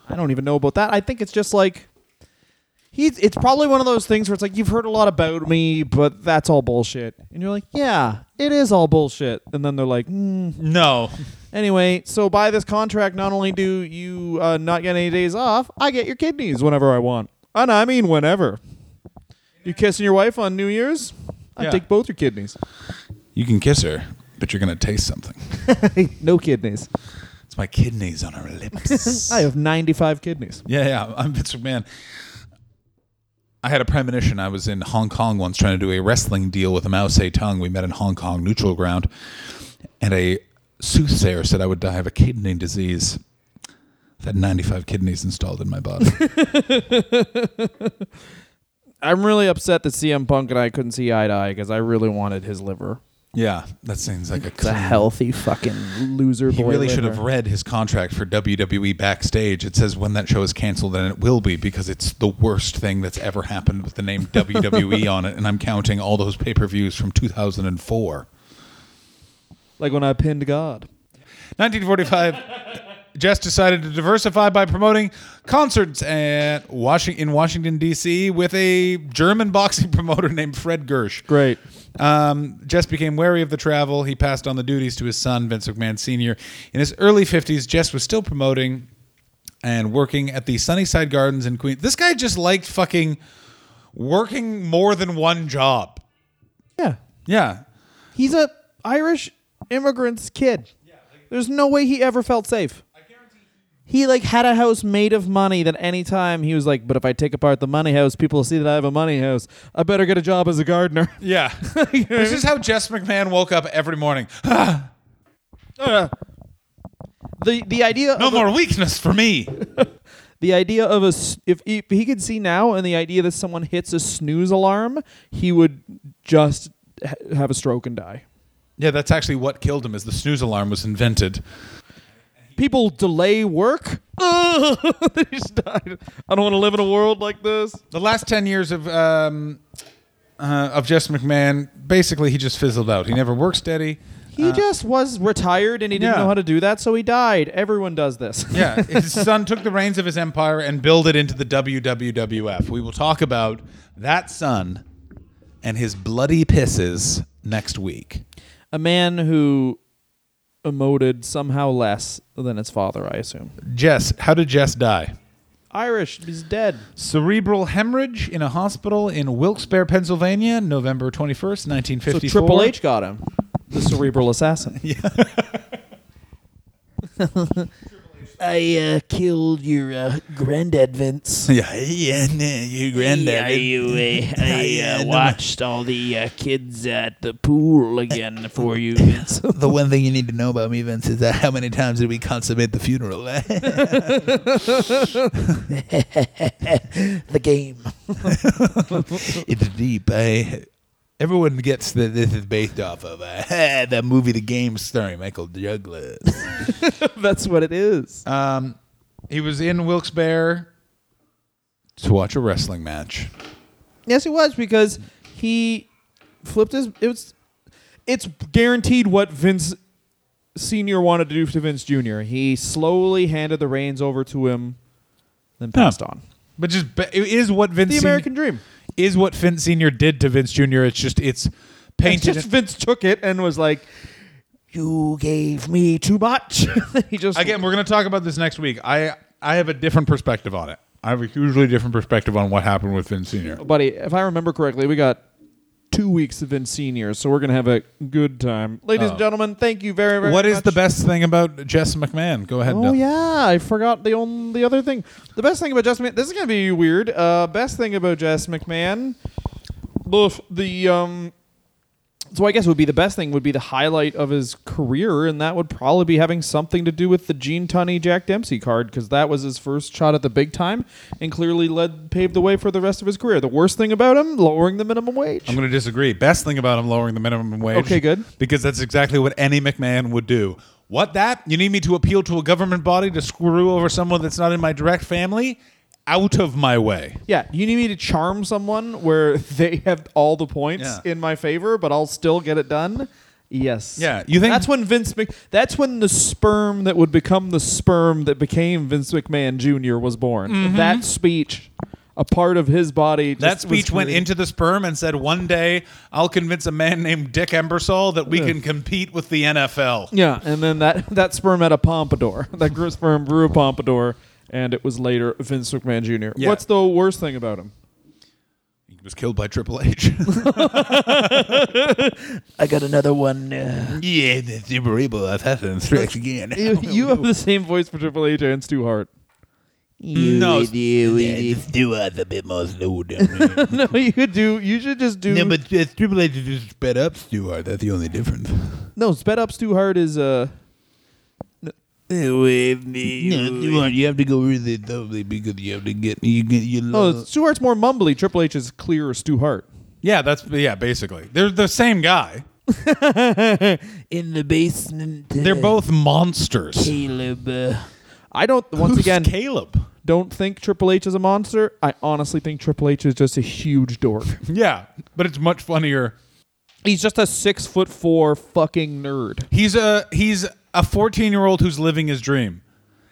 I don't even know about that. I think it's just like he's. It's probably one of those things where it's like you've heard a lot about me, but that's all bullshit, and you're like, yeah, it is all bullshit, and then they're like, mm. No. anyway. So by this contract, not only do you uh, not get any days off, I get your kidneys whenever I want, and I mean whenever. You kissing your wife on New Year's? I Yeah. take both your kidneys. You can kiss her, but you're going to taste something. no kidneys. It's my kidneys on her lips. I have 95 kidneys. Yeah, yeah. I'm Vince McMahon. I had a premonition. I was in Hong Kong once trying to do a wrestling deal with a Mao Zedong. We met in Hong Kong, neutral ground, and a soothsayer said I would die of a kidney disease. I had 95 kidneys installed in my body. I'm really upset that CM Punk and I couldn't see eye to eye because I really wanted his liver. Yeah, that seems like a It's a clean- healthy fucking loser He boy. really should liver. have read his contract for WWE backstage. It says when that show is canceled, and it will be because it's the worst thing that's ever happened with the name WWE on it. And I'm counting all those pay per views from 2004. Like when I pinned God. 1945, Jess decided to diversify by promoting concerts at Washington in Washington D.C. with a German boxing promoter named Fred Gersh. Great. Um, Jess became wary of the travel. He passed on the duties to his son, Vince McMahon Sr. In his early 50s, Jess was still promoting and working at the Sunnyside Gardens in Queens. This guy just liked fucking working more than one job. Yeah. Yeah. He's a Irish immigrant's kid. There's no way he ever felt safe. He like had a house made of money that any time he was like, but if I take apart the money house, people will see that I have a money house. I better get a job as a gardener. Yeah. this is how Jess McMahon woke up every morning. Uh, the the idea No of a- more weakness for me. the idea of a if, if he could see now and the idea that someone hits a snooze alarm, he would just ha- have a stroke and die. Yeah, that's actually what killed him. Is the snooze alarm was invented. People delay work. they just died. I don't want to live in a world like this. The last ten years of um, uh, of Jess McMahon, basically, he just fizzled out. He never worked steady. He just was retired and he didn't yeah. know how to do that, so he died. Everyone does this. Yeah, his son took the reins of his empire and built it into the WWWF. We will talk about that son and his bloody pisses next week. A man who emoted somehow less than his father, I assume. Jess, how did Jess die? Irish, he's dead. Cerebral hemorrhage in a hospital in Wilkes-Barre, Pennsylvania, November 21st, 1954. So Triple H got him. The cerebral assassin. I uh, killed your uh, granddad, Vince. Yeah, yeah, your granddad. I, uh, I uh, watched all the uh, kids at the pool again for you, Vince. The one thing you need to know about me, Vince, is that how many times did we consummate the funeral? the game. it's deep. I, everyone gets that this is based off of uh, that movie, The Game, starring Michael Douglas. That's what it is. Um, he was in Wilkes-Barre to watch a wrestling match. Yes, he was because he flipped his. It was. It's guaranteed what Vince Senior wanted to do to Vince Jr. He slowly handed the reins over to him, then passed on. But just ba- it is what Vince The American Dream. Is what Vince Senior did to Vince Jr. It's just it's And painted. just Vince took it and was like, "You gave me too much." he just Again, we're going to talk about this next week. I I have a different perspective on it. I have a hugely different perspective on what happened with Vince Senior. buddy. If I remember correctly, we got two weeks of Vince Senior, so we're gonna have a good time, ladies and gentlemen. Thank you very very. Much. What is the best thing about Jess McMahon? Go ahead. Oh Del. yeah, I forgot the only the other thing. The best thing about Jess McMahon. This is gonna be weird. Uh, best thing about Jess McMahon. Oof, the um. So I guess would be the best thing would be the highlight of his career, and that would probably be having something to do with the Gene Tunney Jack Dempsey card because that was his first shot at the big time, and clearly led paved the way for the rest of his career. The worst thing about him, lowering the minimum wage. I'm going to disagree. Best thing about him lowering the minimum wage. Okay, good. Because that's exactly what any McMahon would do. What that? You need me to appeal to a government body to screw over someone that's not in my direct family? Out of my way. Yeah, you need me to charm someone where they have all the points Yeah. in my favor, but I'll still get it done. Yes. Yeah, you think- that's when Vince Mc that's when the sperm that would become the sperm that became Vince McMahon Jr. was born. That speech, a part of his body. Mm-hmm. That was speech went created. into the sperm and said, "One day I'll convince a man named Dick Ebersol that we can compete with the NFL." Yeah, and then that that sperm had a pompadour. That grew sperm grew a pompadour, and it was later Vince McMahon Jr. Yeah. What's the worst thing about him? He was killed by Triple H. I got another one. Uh, yeah, the Super Evil Assassin strikes again. You, you have the same voice for Triple H and Stu Hart. no, Stuart's a bit more slow down no, you could do. You should just do. No, but uh, Triple H is just sped up Stewart. That's the only difference. no, sped up Stu Hart is uh. No, Stewart, you have to go really slowly because you have to get you get you. Oh, Stu Hart's more mumbly. Triple H is clear Stu Hart. yeah, that's yeah. Basically, they're the same guy. in the basement. uh, They're both monsters. Caleb. Uh, I don't. Once Who's again, Caleb. don't think Triple H is a monster. I honestly think Triple H is just a huge dork. Yeah, but it's much funnier. He's just a six foot four fucking nerd. He's a he's a 14 year old who's living his dream.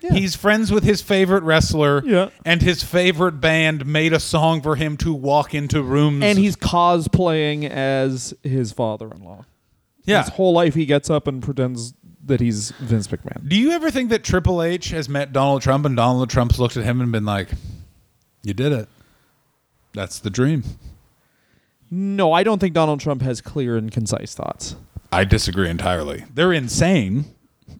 He's friends with his favorite wrestler, Yeah. and his favorite band made a song for him to walk into rooms. And he's cosplaying as his father-in-law. yeah. His whole life he gets up and pretends that he's Vince McMahon. Do you ever think that Triple H has met Donald Trump and Donald Trump's looked at him and been like, "You did it. That's the dream." No, I don't think Donald Trump has clear and concise thoughts. I disagree entirely. They're insane.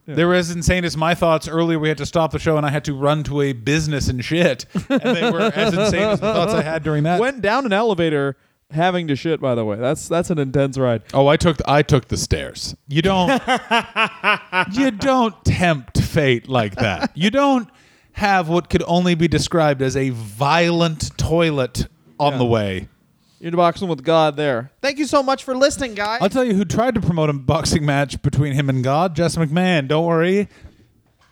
They're as insane as my thoughts earlier. We had to stop the show and I had to run to a business and shit. And they were as insane as the thoughts I had during that. Went down an elevator having to shit. By the way, that's that's an intense ride. oh, I took I took the stairs. You don't you don't tempt fate like that. You don't have what could only be described as a violent toilet on Yeah. the way. You're boxing with God there. Thank you so much for listening, guys. I'll tell you who tried to promote a boxing match between him and God, Jess McMahon. Don't worry.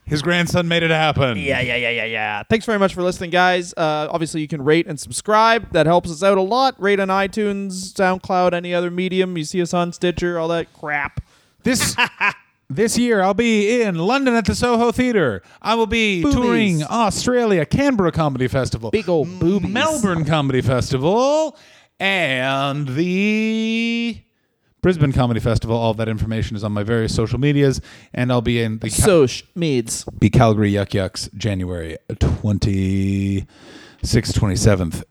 His grandson made it happen. Yeah, yeah, yeah, yeah, yeah. Thanks very much for listening, guys. Uh, obviously, you can rate and subscribe. That helps us out a lot. Rate on iTunes, SoundCloud, any other medium. You see us on Stitcher, all that crap. This this year I'll be in London at the Soho Theatre. I will be Boobies. touring Australia, Canberra Comedy Festival, Big ol' boobies. Melbourne Comedy Festival, and the Brisbane Comedy Festival. All that information is on my various social medias, and I'll be in the Cal- Soch Meads. be Calgary Yuk Yuk's January 26th, 27th.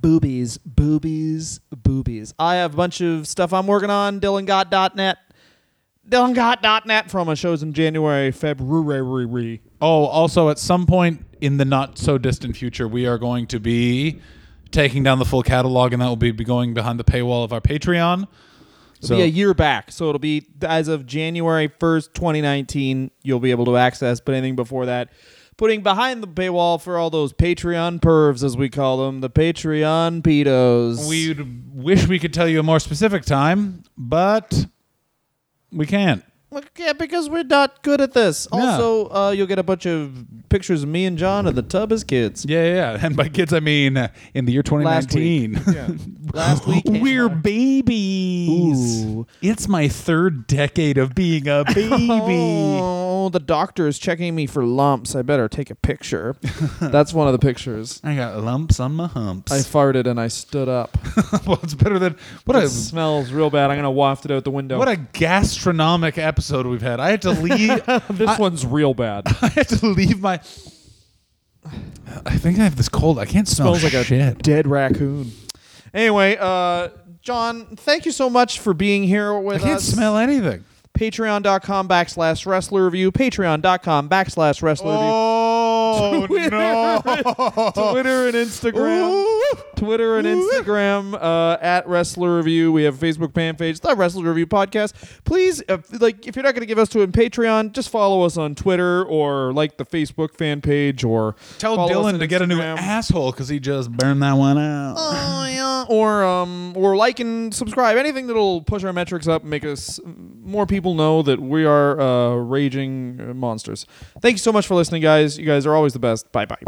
Boobies, boobies, boobies. I have a bunch of stuff I'm working on. DylanGott.net. DylanGott.net from my shows in January, February. Oh, also at some point in the not so distant future, we are going to be taking down the full catalog, and that will be going behind the paywall of our Patreon. So be a year back. So it'll be as of January 1st, 2019, you'll be able to access, but anything before that, putting behind the paywall for all those Patreon pervs, as we call them, the Patreon pedos. we wish we could tell you a more specific time, but we can't. Yeah, because we're not good at this. Also, uh, you'll get a bunch of pictures of me and John in the tub as kids. Yeah, yeah, yeah. And by kids, I mean uh, in the year Last week. 2019. Yeah. Last week. We're babies. Ooh. It's my third decade of being a baby. Oh, the doctor is checking me for lumps. I better take a picture. That's one of the pictures. I got lumps on my humps. I farted and I stood up. well, it's better than what it a smells real bad. I'm gonna waft it out the window. what a gastronomic episode we've had. I had to leave. this I- one's real bad. I had to leave my. I think I have this cold. I can't smell it. Smells like a shit. dead raccoon. Anyway, uh, John, thank you so much for being here I can't us. smell anything. Patreon.com backslash wrestler review. Patreon.com backslash wrestler Oh Twitter. no! Twitter and Instagram. Twitter and Instagram uh, at Wrestler Review. We have a Facebook fan page, the Wrestler Review Podcast. Please, if, like, if you're not going to give us to in Patreon, just follow us on Twitter or like the Facebook fan page or Tell Dylan on to get a new asshole because he just burned that one out. Oh yeah, or um, or like and subscribe. Anything that'll push our metrics up, make us more people know that we are uh, raging uh, monsters. Thank you so much for listening, guys. You guys are always the best. Bye bye.